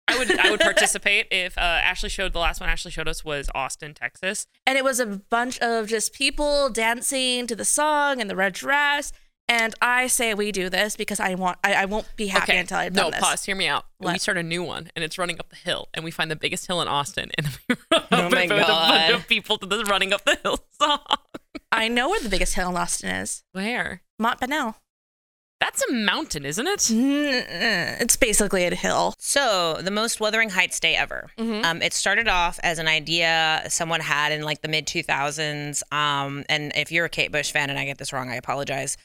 I would I would [LAUGHS] participate if uh, Ashley showed the last one Ashley showed us was Austin, Texas. And it was a bunch of just people dancing to the song in the red dress. And I say we do this because I want. I, I won't be happy okay, until I've no done this. No, pause. Hear me out. We What? start a new one, and it's running up the hill, and we find the biggest hill in Austin, and [LAUGHS] we run Oh up my it with a bunch of people to the running up the hill [LAUGHS] song. I know where the biggest hill in Austin is. Where? Mount Bonnell. That's a mountain, isn't it? Mm, It's basically a hill. So, the most Wuthering Heights day ever. Mhm. Um, it started off as an idea someone had in like the mid 2000s. Um, and if you're a Kate Bush fan and I get this wrong, I apologize.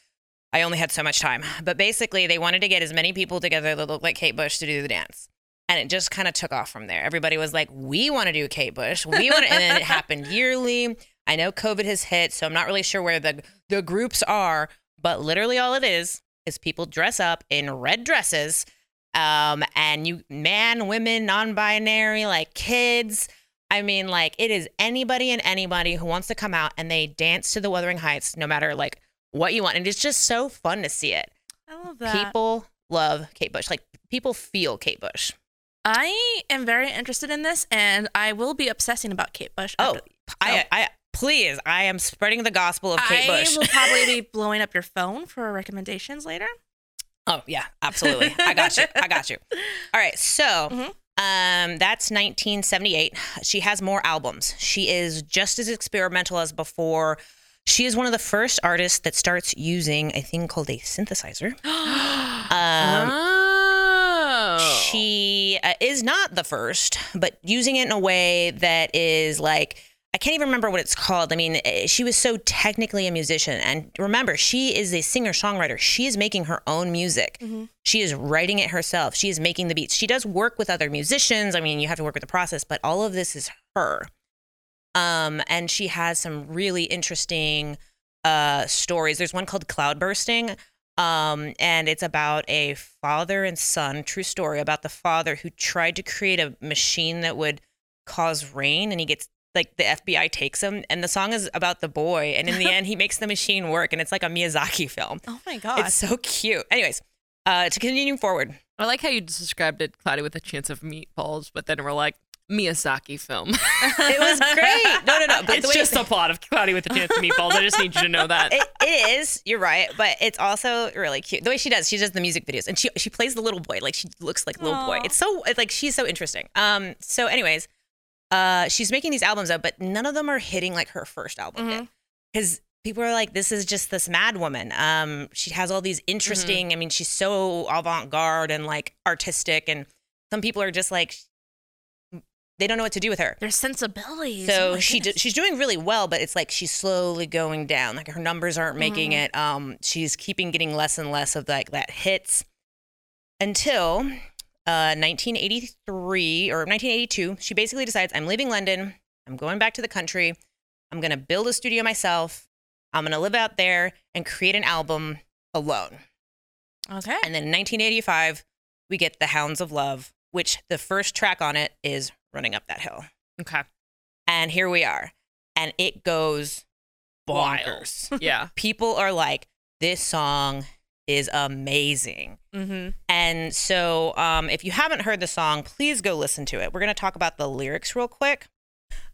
I only had so much time. But basically, they wanted to get as many people together that looked like Kate Bush to do the dance. And it just kind of took off from there. Everybody was like, we want to do Kate Bush. We want to, and then it [LAUGHS] happened yearly. I know COVID has hit, so I'm not really sure where the, the groups are, but literally all it is is people dress up in red dresses um and you man women non-binary like kids i mean like it is anybody and anybody who wants to come out and they dance to the wuthering heights no matter like what you want and it's just so fun to see it I love that. people love kate bush like people feel kate bush I am very interested in this, and I will be obsessing about Kate Bush. oh after- i i please i am spreading the gospel of kate Bush. I will probably be [LAUGHS] blowing up your phone for recommendations later. Oh yeah, absolutely. I got you. I got you. [LAUGHS] All right, so Mhm. um, that's 1978. She has more albums. She is just as experimental as before. She is one of the first artists that starts using a thing called a synthesizer. [GASPS] Um, oh. she uh, is not the first, but using it in a way that is like I can't even remember what it's called. I mean, eh, she was so technically a musician, and remember, she is a singer songwriter. She is making her own music. She is writing it herself. She is making the beats. She does work with other musicians. I mean, you have to work with the process, but all of this is her. Um, and she has some really interesting uh stories. There's one called Cloud Bursting. Um, and it's about a father and son, true story about the father who tried to create a machine that would cause rain and he gets like the FBI takes him and the song is about the boy and in the [LAUGHS] end he makes the machine work and it's like a Miyazaki film. Oh my god! It's so cute. Anyways, uh to continue forward. I like how you described it, Cloudy with a chance of meatballs, but then we're like Miyazaki film. [LAUGHS] It was great. No, no, no. But it's just a plot of Cloudy with a chance of meatballs. I just need you to know that. it, is. You're right, but it's also really cute. The way she does, she does the music videos, and she she plays the little boy, like she looks like a little boy. It's so it's like she's so interesting. Um. So, anyways, uh, she's making these albums out, but none of them are hitting like her first album did, because people are like, this is just this mad woman. Um, she has all these interesting. I mean, she's so avant garde and like artistic, and some people are just like, they don't know what to do with her. Their sensibilities. So Oh she do, she's doing really well, but it's like she's slowly going down. Like her numbers aren't making Mm-hmm. it. Um, she's keeping getting less and less of like that hits until uh 1983 or 1982. She basically decides I'm leaving London. I'm going back to the country. I'm gonna build a studio myself. I'm gonna live out there and create an album alone. Okay. And then in 1985, we get The Hounds of Love, which the first track on it is Running Up That Hill. Okay. And here we are. And it goes bonkers. Yeah. [LAUGHS] People are like, this song is amazing. Mm-hmm. And so, um, if you haven't heard the song, please go listen to it. We're going to talk about the lyrics real quick.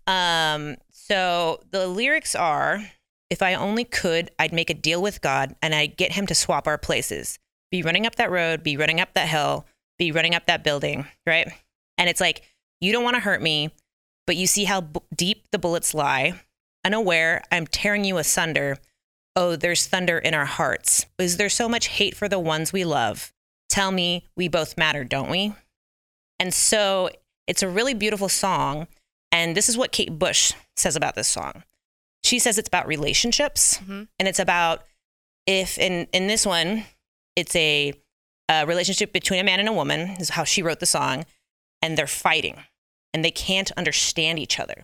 Um, so, the lyrics are If I only could, I'd make a deal with God and I'd get him to swap our places. Be running up that road, be running up that hill, be running up that building, right? And it's like, you don't want to hurt me, but you see how b- deep the bullets lie. Unaware, I'm tearing you asunder. Oh, there's thunder in our hearts. Is there so much hate for the ones we love? Tell me, we both matter, don't we? And so it's a really beautiful song. And this is what Kate Bush says about this song. She says it's about relationships Mhm. and it's about if in, in this one, it's a, a relationship between a man and a woman, is how she wrote the song, and they're fighting and they can't understand each other.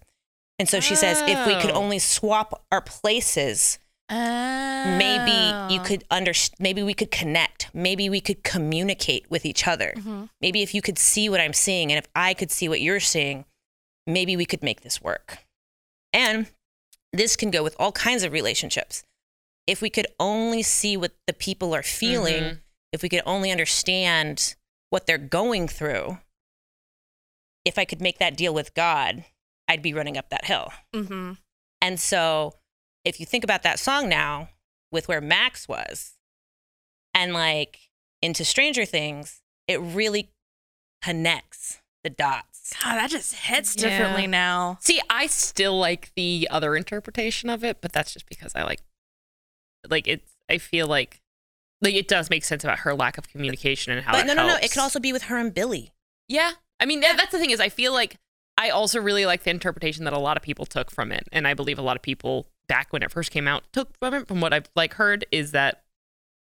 And so she says, if we could Oh. only swap our places, maybe you Oh. could under maybe we could connect maybe we could communicate with each other Mhm. maybe if you could see what i'm seeing and if i could see what you're seeing maybe we could make this work and this can go with all kinds of relationships if we could only see what the people are feeling Mhm. if we could only understand what they're going through if i could make that deal with god i'd be running up that hill Mm-hmm. and so if you think about that song now with where Max was and like into Stranger Things, it really connects the dots. God, that just hits Yeah. differently now. See, I still like the other interpretation of it, but that's just because I like, like it's. I feel like like it does make sense about her lack of communication and how. But it no, no, no. It helps. could also be with her and Billy. Yeah. I mean, that- that's the thing is I feel like I also really like the interpretation that a lot of people took from it. And I believe a lot of people back when it first came out took from it from what I've like heard is that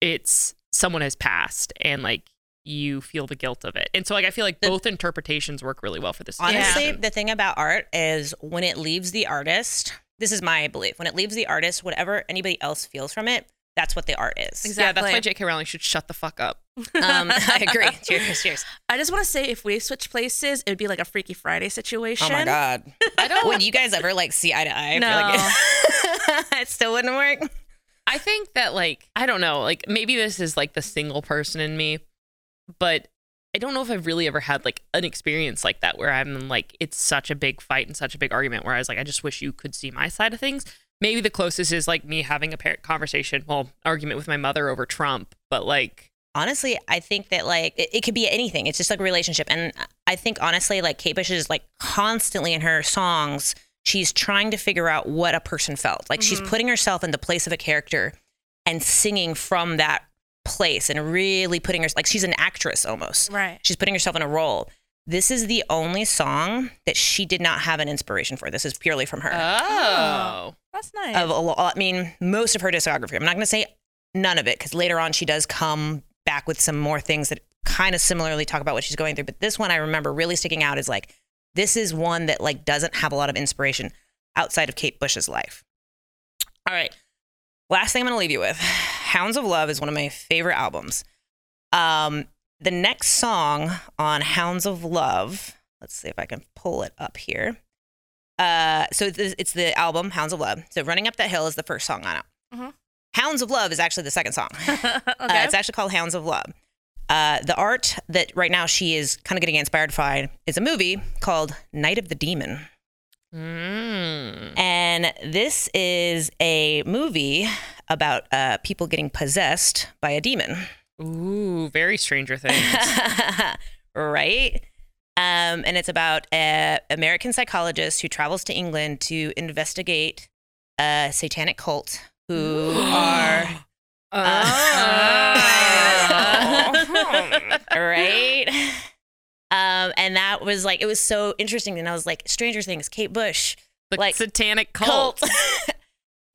it's someone has passed and like you feel the guilt of it. And so like I feel like The- both interpretations work really well for this. Honestly, situation. the thing about art is when it leaves the artist, this is my belief. When it leaves the artist, whatever anybody else feels from it, that's what the art is. Yeah, that's why J.K. Rowling should shut the fuck up. [LAUGHS] Um, [LAUGHS] I agree. Cheers, cheers. I just want to say if we switch places, it would be like a Freaky Friday situation. Oh my god. [LAUGHS] I don't Would you guys ever like see eye to eye? I feel No. like it, it still wouldn't work. I think that like I don't know, like maybe this is like the single person in me, but I don't know if I've really ever had like an experience like that where I'm like it's such a big fight and such a big argument where I was like I just wish you could see my side of things. Maybe the closest is like me having a parent conversation, well, argument with my mother over Trump, but like honestly, I think that like it, it could be anything. It's just like a relationship. And I think honestly, like Kate Bush is like constantly in her songs, she's trying to figure out what a person felt. Like she's mm-hmm. putting herself in the place of a character and singing from that place and really putting her like she's an actress almost. Right. She's putting herself in a role. This is the only song that she did not have an inspiration for. This is purely from her. oh. That's nice. of a lot. I mean, most of her discography. I'm not going to say none of it because later on she does come back with some more things that kind of similarly talk about what she's going through. But this one I remember really sticking out is like this is one that like doesn't have a lot of inspiration outside of Kate Bush's life. All right, last thing I'm going to leave you with, "Hounds of Love" is one of my favorite albums. Um, the next song on "Hounds of Love," let's see if I can pull it up here. Uh, so it's, it's the album Hounds of Love. So Running Up That Hill is the first song on it. Mhm. Hounds of Love is actually the second song. [LAUGHS] okay. Uh, it's actually called Hounds of Love. Uh, the art that right now she is kind of getting inspired by is a movie called Night of the Demon. Mm. And this is a movie about uh, people getting possessed by a demon. Ooh, very Stranger Things. [LAUGHS] right? Um, and it's about an American psychologist who travels to England to investigate a satanic cult who [GASPS] are Oh. [LAUGHS] right. Um, and that was like it was so interesting, and I was like, Stranger Things, Kate Bush, the like satanic cult. [LAUGHS]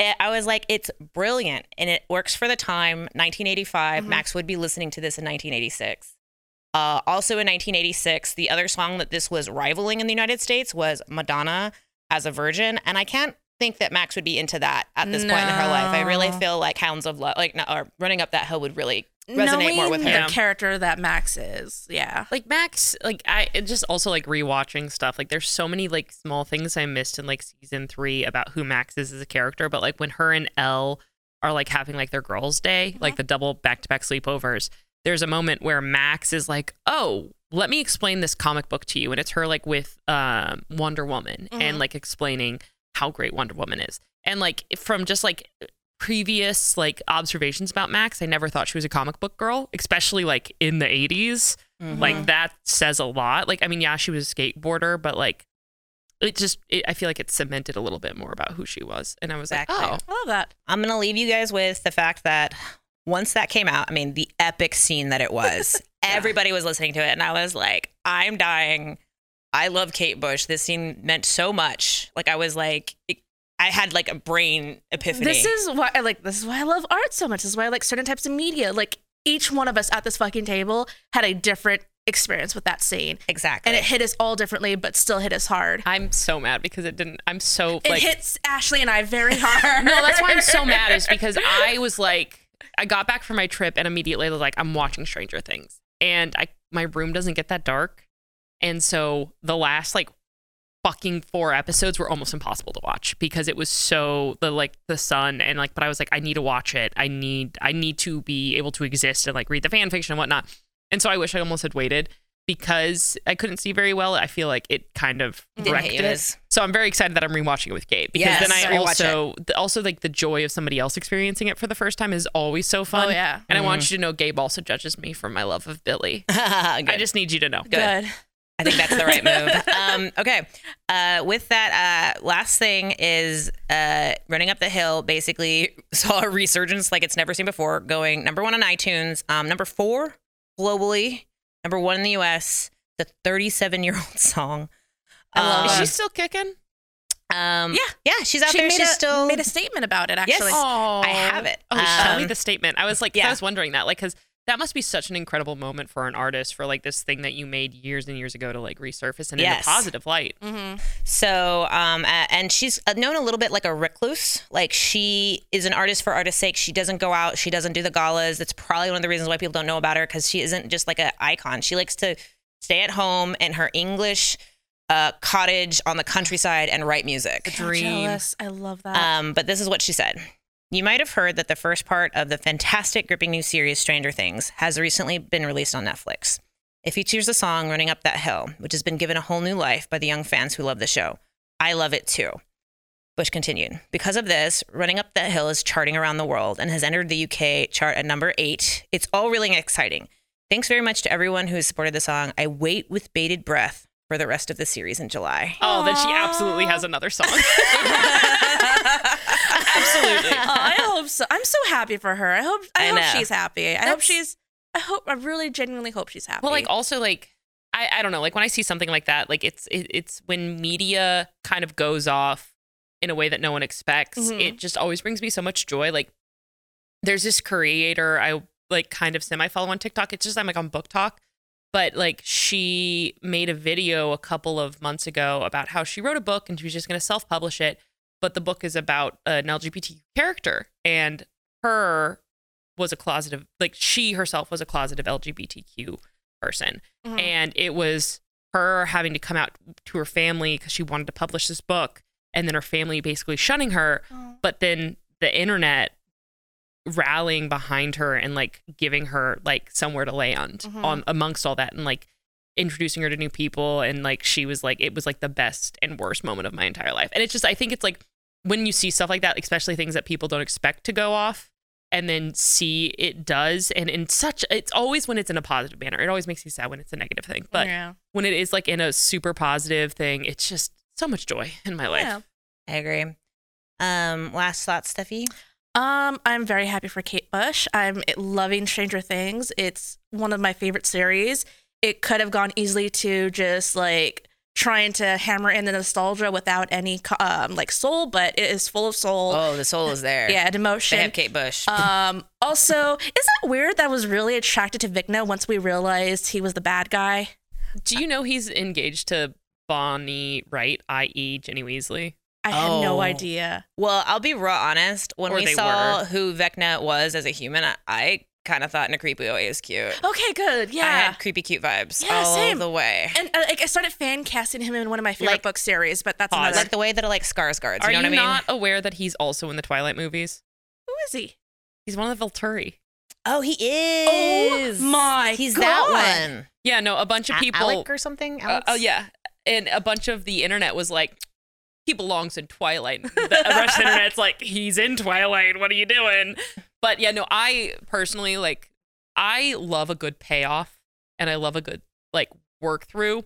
And I was like, it's brilliant, and it works for the time. 1985. Max would be listening to this in 1986. Uh, also in 1986, the other song that this was rivaling in the United States was Madonna as a Virgin, and I can't think that Max would be into that at this point in her life. I really feel like Hounds of Love, like no, or Running Up That Hill, would really resonate more with Knowing her. the character that Max is. Yeah. like Max, like I it just also like rewatching stuff. Like there's so many like small things I missed in like season three about who Max is as a character. But like when her and Elle are like having like their girls' day, like the double back to back sleepovers, there's a moment where Max is like, "Oh, let me explain this comic book to you," and it's her like with um, Wonder Woman and like explaining how great Wonder Woman is, and like from just like previous like observations about Max, I never thought she was a comic book girl, especially like in the 80s. Mm-hmm. Like that says a lot. Like I mean, yeah, she was a skateboarder, but like it just it, I feel like it cemented a little bit more about who she was. And I was Exactly. like, oh, I love that. I'm going to leave you guys with the fact that once that came out, I mean, the epic scene that it was, [LAUGHS] everybody was listening to it. And I was like, I'm dying. I love Kate Bush. This scene meant so much. Like, I was like, it- I had like a brain epiphany. This is why I like this is why I love art so much. This is why I like certain types of media. Like each one of us at this fucking table had a different experience with that scene. exactly. And it hit us all differently, but still hit us hard. I'm so mad because it didn't. I'm so It like hits Ashley and I very hard. [LAUGHS] no, that's why I'm so mad is because I was like, I got back from my trip and immediately was like, I'm watching Stranger Things, and I my room doesn't get that dark, and so the last like fucking four episodes were almost impossible to watch because it was so the like the sun and like but I was like I need to watch it I need I need to be able to exist and like read the fan fiction and whatnot and so I wish I almost had waited because I couldn't see very well I feel like it kind of Didn't wrecked hit it so I'm very excited that I'm rewatching it with Gabe because Yes, then I also the, also like the joy of somebody else experiencing it for the first time is always so fun. Oh, yeah. And I want mm-hmm. you to know Gabe also judges me for my love of Billy. [LAUGHS] I just need you to know. Good. I think that's the right move. [LAUGHS] Um, okay. Uh, with that, uh, last thing is uh, running up the hill. Basically, [LAUGHS] saw a resurgence like it's never seen before. Going number one on iTunes, um, number four globally, number one in the U.S. The 37 year old [LAUGHS] song. I love Is Um, she still kicking? um, Yeah. yeah, she's out she there. made She's a, still made a statement about it. Actually, Oh, I have it. Oh, show me Um, the statement. I was like, yeah. I was wondering that, like, because that must be such an incredible moment for an artist for like this thing that you made years and years ago to like resurface and in a positive light. hmm So, um, a- and she's uh, known a little bit like a recluse. Like she is an artist for artist's sake. She doesn't go out. She doesn't do the galas. That's probably one of the reasons why people don't know about her because she isn't just like an icon. She likes to stay at home in her English uh, cottage on the countryside and write music. Dream. Jealous. I love that. Um, but this is what she said. You might have heard that the first part of the fantastic, gripping new series Stranger Things has recently been released on Netflix. It features the song Running Up That Hill, which has been given a whole new life by the young fans who love the show. I love it too. Bush continued. Because of this, Running Up That Hill is charting around the world and has entered the UK chart at number eight. It's all really exciting. Thanks very much to everyone who has supported the song. I wait with bated breath for the rest of the series in July. Oh, then she absolutely has another song. [LAUGHS] [LAUGHS] absolutely. Oh, [LAUGHS] I hope so. I'm so happy for her. I hope. I, I hope know. she's happy. I hope she's. I hope. I really genuinely hope she's happy. Well, like also like I, I don't know, like when I see something like that, like it's it, it's when media kind of goes off in a way that no one expects. Mhm. It just always brings me so much joy. Like there's this creator I like kind of semi follow on TikTok. It's just I'm like on BookTok, but like she made a video a couple of months ago about how she wrote a book and she was just going to self publish it, but the book is about an LGBT character and her was a closet of like she herself was a closet of LGBTQ person Mhm. and it was her having to come out to her family because she wanted to publish this book and then her family basically shunning her Oh. but then the internet rallying behind her and like giving her like somewhere to land Mhm. on amongst all that and like introducing her to new people and like she was like it was like the best and worst moment of my entire life and it's just i think it's like when you see stuff like that especially things that people don't expect to go off and then see it does and in such it's always when it's in a positive manner it always makes me sad when it's a negative thing but yeah. when it is like in a super positive thing it's just so much joy in my life Yeah. I agree. Um, last thought, Steffi. Um, I'm very happy for Kate Bush. I'm loving Stranger Things. It's one of my favorite series. It could have gone easily to just like trying to hammer in the nostalgia without any um like soul, but it is full of soul. Oh, the soul is there. yeah, and They emotion. have Kate Bush. Um, also, is that weird that I was really attracted to Vecna once we realized he was the bad guy? do you know he's engaged to bonnie wright i.e ginny weasley I had no Oh. idea. well, I'll be raw honest. When Or we saw were. who Vecna was as a human, I, I kind of thought in a creepy way he was cute. Okay, good. Yeah. I Yeah. had creepy cute vibes Yeah, all same. the way. and uh, like I started fan casting him in one of my favorite Like- book series, but that's Pause. another. like the way that it like Skarsgård. are You know you what I mean? not aware that he's also in the twilight movies Who is he? he's one of the Volturi. oh, he is. Oh my He's God. that one. yeah no a bunch of A- people Alec or something. Uh, oh yeah, and a bunch of the internet was like, he belongs in Twilight. The rest of the [LAUGHS] internet's like, he's in Twilight. What are you doing? But yeah, no, I personally like, I love a good payoff, and I love a good like work through,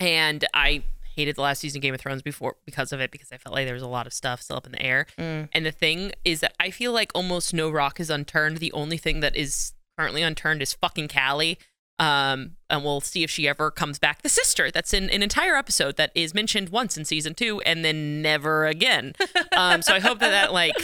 and I hated the last season of Game of Thrones before because of it because I felt like there was a lot of stuff still up in the air. Mm. And the thing is that I feel like almost no rock is unturned. The only thing that is currently unturned is fucking Kali. Um, and we'll see if she ever comes back. The sister that's in an entire episode that is mentioned once in season two and then never again. [LAUGHS] Um, so I hope that that like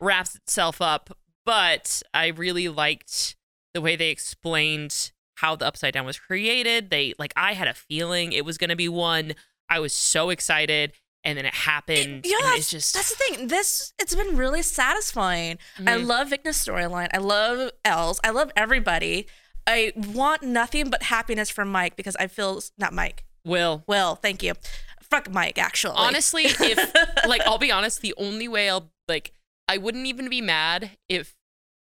wraps itself up. But I really liked the way they explained how the upside down was created. They like I had a feeling it was going to be one. I was so excited, and then it happened. yeah, and that's, just that's the thing. This it's been really satisfying. I Mhm. love Vecna's storyline. I love Els. I love everybody. I want nothing but happiness from Mike because I feel not Mike. Will. Will, thank you. Fuck Mike, actually. Honestly, if [LAUGHS] like I'll be honest, the only way I'll like I wouldn't even be mad if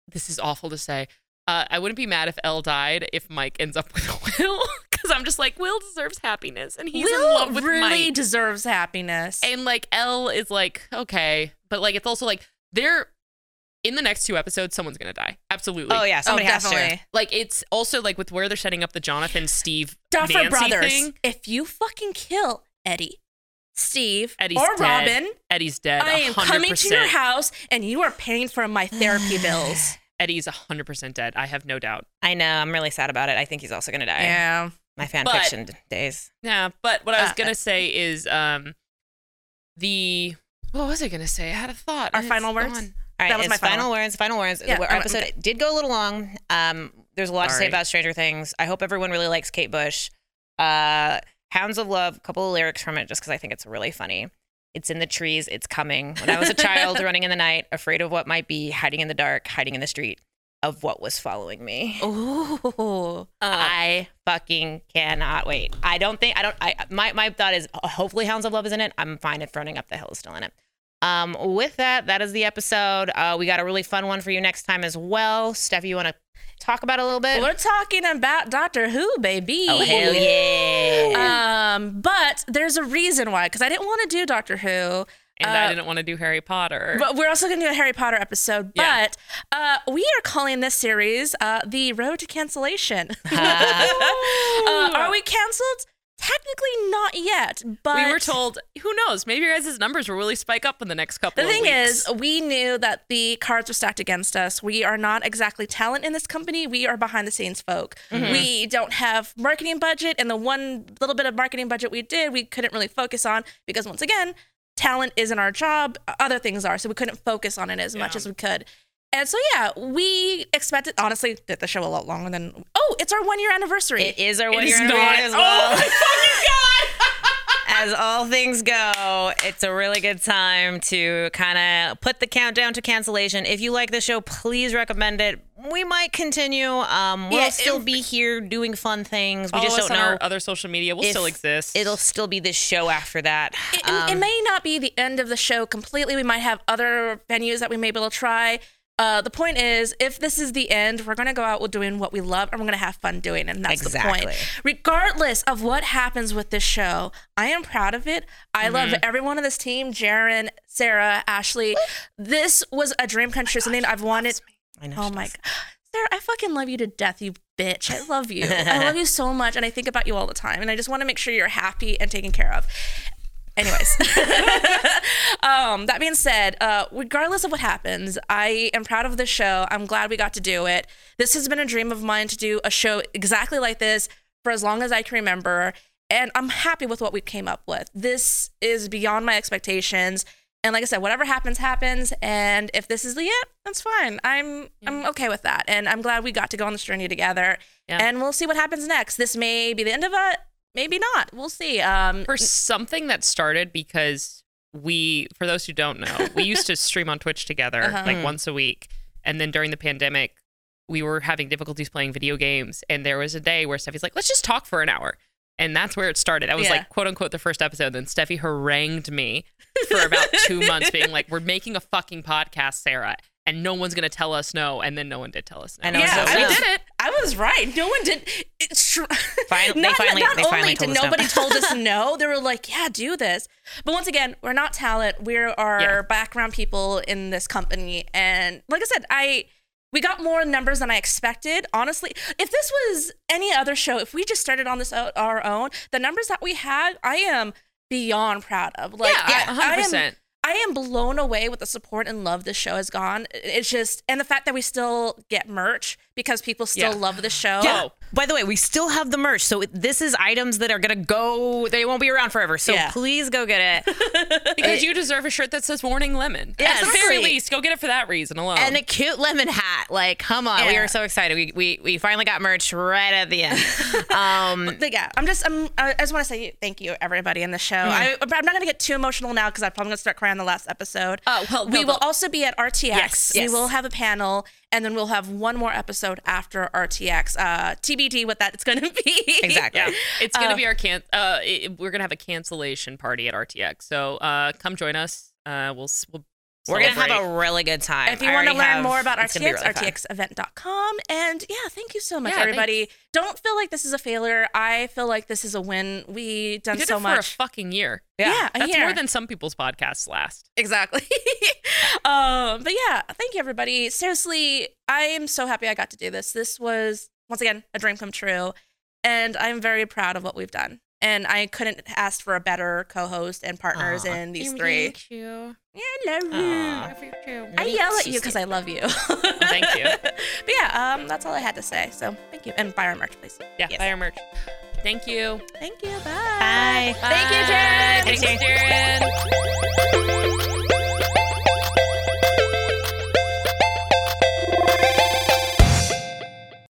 this is awful to say. Uh, I wouldn't be mad if Elle died if Mike ends up [LAUGHS] with Will because I'm just like Will deserves happiness and he's Will in love with really Mike. deserves happiness. And like Elle is like okay, but like it's also like they're in the next two episodes, someone's gonna die. Absolutely. Oh yeah, somebody oh, has to. Like it's also like with where they're setting up the Jonathan Steve Duffer Nancy brothers. thing. If you fucking kill Eddie, Steve, Eddie's or dead. Robin, Eddie's dead. I am 100%. coming to your house and you are paying for my therapy [SIGHS] bills. Eddie's hundred percent dead. I have no doubt. I know. I'm really sad about it. I think he's also gonna die. Yeah. My fan But- fiction days. Yeah, but what I was Uh, gonna say is um the what was I gonna say? I had a thought. Our final words? gone. All right, That was it's my final final words. Final words. Yeah, Our I'm- episode did go a little long. Um, there's a lot to say about Stranger Things. I hope everyone really likes Kate Bush. Uh, Hounds of Love. A couple of lyrics from it, just because I think it's really funny. It's in the trees. It's coming. When I was a child, [LAUGHS] running in the night, afraid of what might be, hiding in the dark, hiding in the street, of what was following me. Ooh. I fucking cannot wait. I don't think I don't. I my my thought is uh, hopefully Hounds of Love is in it. I'm fine if Running Up the Hill is still in it. Um, with that, that is the episode. Uh, we got a really fun one for you next time as well. Steph, you want to talk about it a little bit? We're talking about Doctor Who, baby. oh hell yeah! Um, but there's a reason why, because I didn't want to do Doctor Who. And Uh, I didn't want to do Harry Potter. But we're also going to do a Harry Potter episode. Yeah. But uh, we are calling this series uh, The Road to Cancellation. [LAUGHS] [LAUGHS] uh, are we canceled? Technically not yet, but we were told, who knows? Maybe your guys' numbers will really spike up in the next couple. The thing is, we knew that the cards were stacked against us. We are not exactly talent in this company. We are behind the scenes folk. Mm-hmm. We don't have marketing budget, and the one little bit of marketing budget we did, we couldn't really focus on because once again, talent isn't our job. Other things are, so we couldn't focus on it as much as we could. And so yeah, we expected honestly did the show a lot longer than. Oh, it's our one year anniversary. it is our one is year not. anniversary as well. Oh my [LAUGHS] fucking god! [LAUGHS] as all things go, it's a really good time to kind of put the countdown to cancellation. If you like the show, please recommend it. We might continue. Um, we'll Yeah, still be here doing fun things. We just us don't on know. our other social media. We'll still exist. It'll still be this show after that. It, it- Um, it may not be the end of the show completely. We might have other venues that we may be able to try. Uh, the point is, if this is the end, we're going to go out with doing what we love and we're going to have fun doing it. And that's the Exactly. point. Regardless of what happens with this show, I am proud of it. I love everyone on this team Jaren, Sarah, Ashley. This was a dream come true, something I've wanted. I know Oh my. God. Sarah, I fucking love you to death, you bitch. I love you. I love [LAUGHS] you so much. And I think about you all the time. And I just want to make sure you're happy and taken care of. Anyways, [LAUGHS] [LAUGHS] um, that being said, uh, regardless of what happens, I am proud of this show. I'm glad we got to do it. This has been a dream of mine to do a show exactly like this for as long as I can remember. And I'm happy with what we came up with. This is beyond my expectations. And like I said, whatever happens, happens. And if this is the end, that's fine. I'm I'm okay with that. And I'm glad we got to go on this journey together. Yeah. And we'll see what happens next. This may be the end of it, maybe not. We'll see. Um, for something that started because we, for those who don't know, we used to [LAUGHS] stream on Twitch together Uh-huh. like once a week. And then during the pandemic, we were having difficulties playing video games. And there was a day where Steffi's like, let's just talk for an hour. And that's where it started. That was Yeah. like, quote unquote, the first episode. Then Steffi harangued me for about two [LAUGHS] months, being like, we're making a fucking podcast, Sarah. And no one's going to tell us no. And then no one did tell us no. I know, Yeah, so I we was- did it. I was right. No one did. It's true. [LAUGHS] Fin- they not, finally- not they only finally did told us no. nobody told us [LAUGHS] no, they were like, "Yeah, do this." But once again, we're not talent. We're our Yeah. background people in this company, and like I said, I we got more numbers than I expected. Honestly, if this was any other show, if we just started on this o- our own, the numbers that we had, I am beyond proud of. Like, yeah, I, I 100%. I am blown away with the support and love this show has gone. It's just, and the fact that we still get merch because people still Yeah. love the show. Yeah. Oh. By the way, we still have the merch. So this is items that are going to go, they won't be around forever. So Yeah. please go get it. [LAUGHS] Because you deserve a shirt that says Warning Lemon. Yes. At the very Exactly. least, go get it for that reason alone. and a cute lemon hat. Like, come on. We Yeah. are so excited. We, we, we finally got merch right at the end. [LAUGHS] Um, But yeah, I'm just, I'm, I just want to say thank you, everybody in the show. I, I'm not going to get too emotional now because I'm probably going to start crying the last episode. Oh, well, we no, will but- also be at RTX. Yes, We will have a panel, and then we'll have one more episode after RTX. Uh, TBD what that it's going to be. Exactly. Yeah, it's gonna Uh, be our can. Uh, it, we're gonna have a cancellation party at RTX. So uh, come join us. Uh, we'll we'll We're gonna have a really good time. If you I want to learn have- more about it's gonna be RTX, really fun. rtxevent.com. And yeah, thank you so much, Yeah, everybody. Don't feel like this is a failure. I feel like this is a win. We done We did so it for much. a fucking year. yeah, a That's year. more than some people's podcasts last. Exactly. [LAUGHS] um, but yeah, thank you, everybody. Seriously, I am so happy I got to do this. This was, once again, a dream come true. And I'm very proud of what we've done. And I couldn't ask for a better co host and partners Aw. in these three. you. Yeah, I love you. Aw. I yell at you because I love you. [LAUGHS] Thank you. but yeah, um, that's all I had to say. So thank you. And buy our merch, please. Yeah, Yes. buy our merch. Thank you. Thank you. Bye. Bye. Thank you, Jen. Thanks, Jared.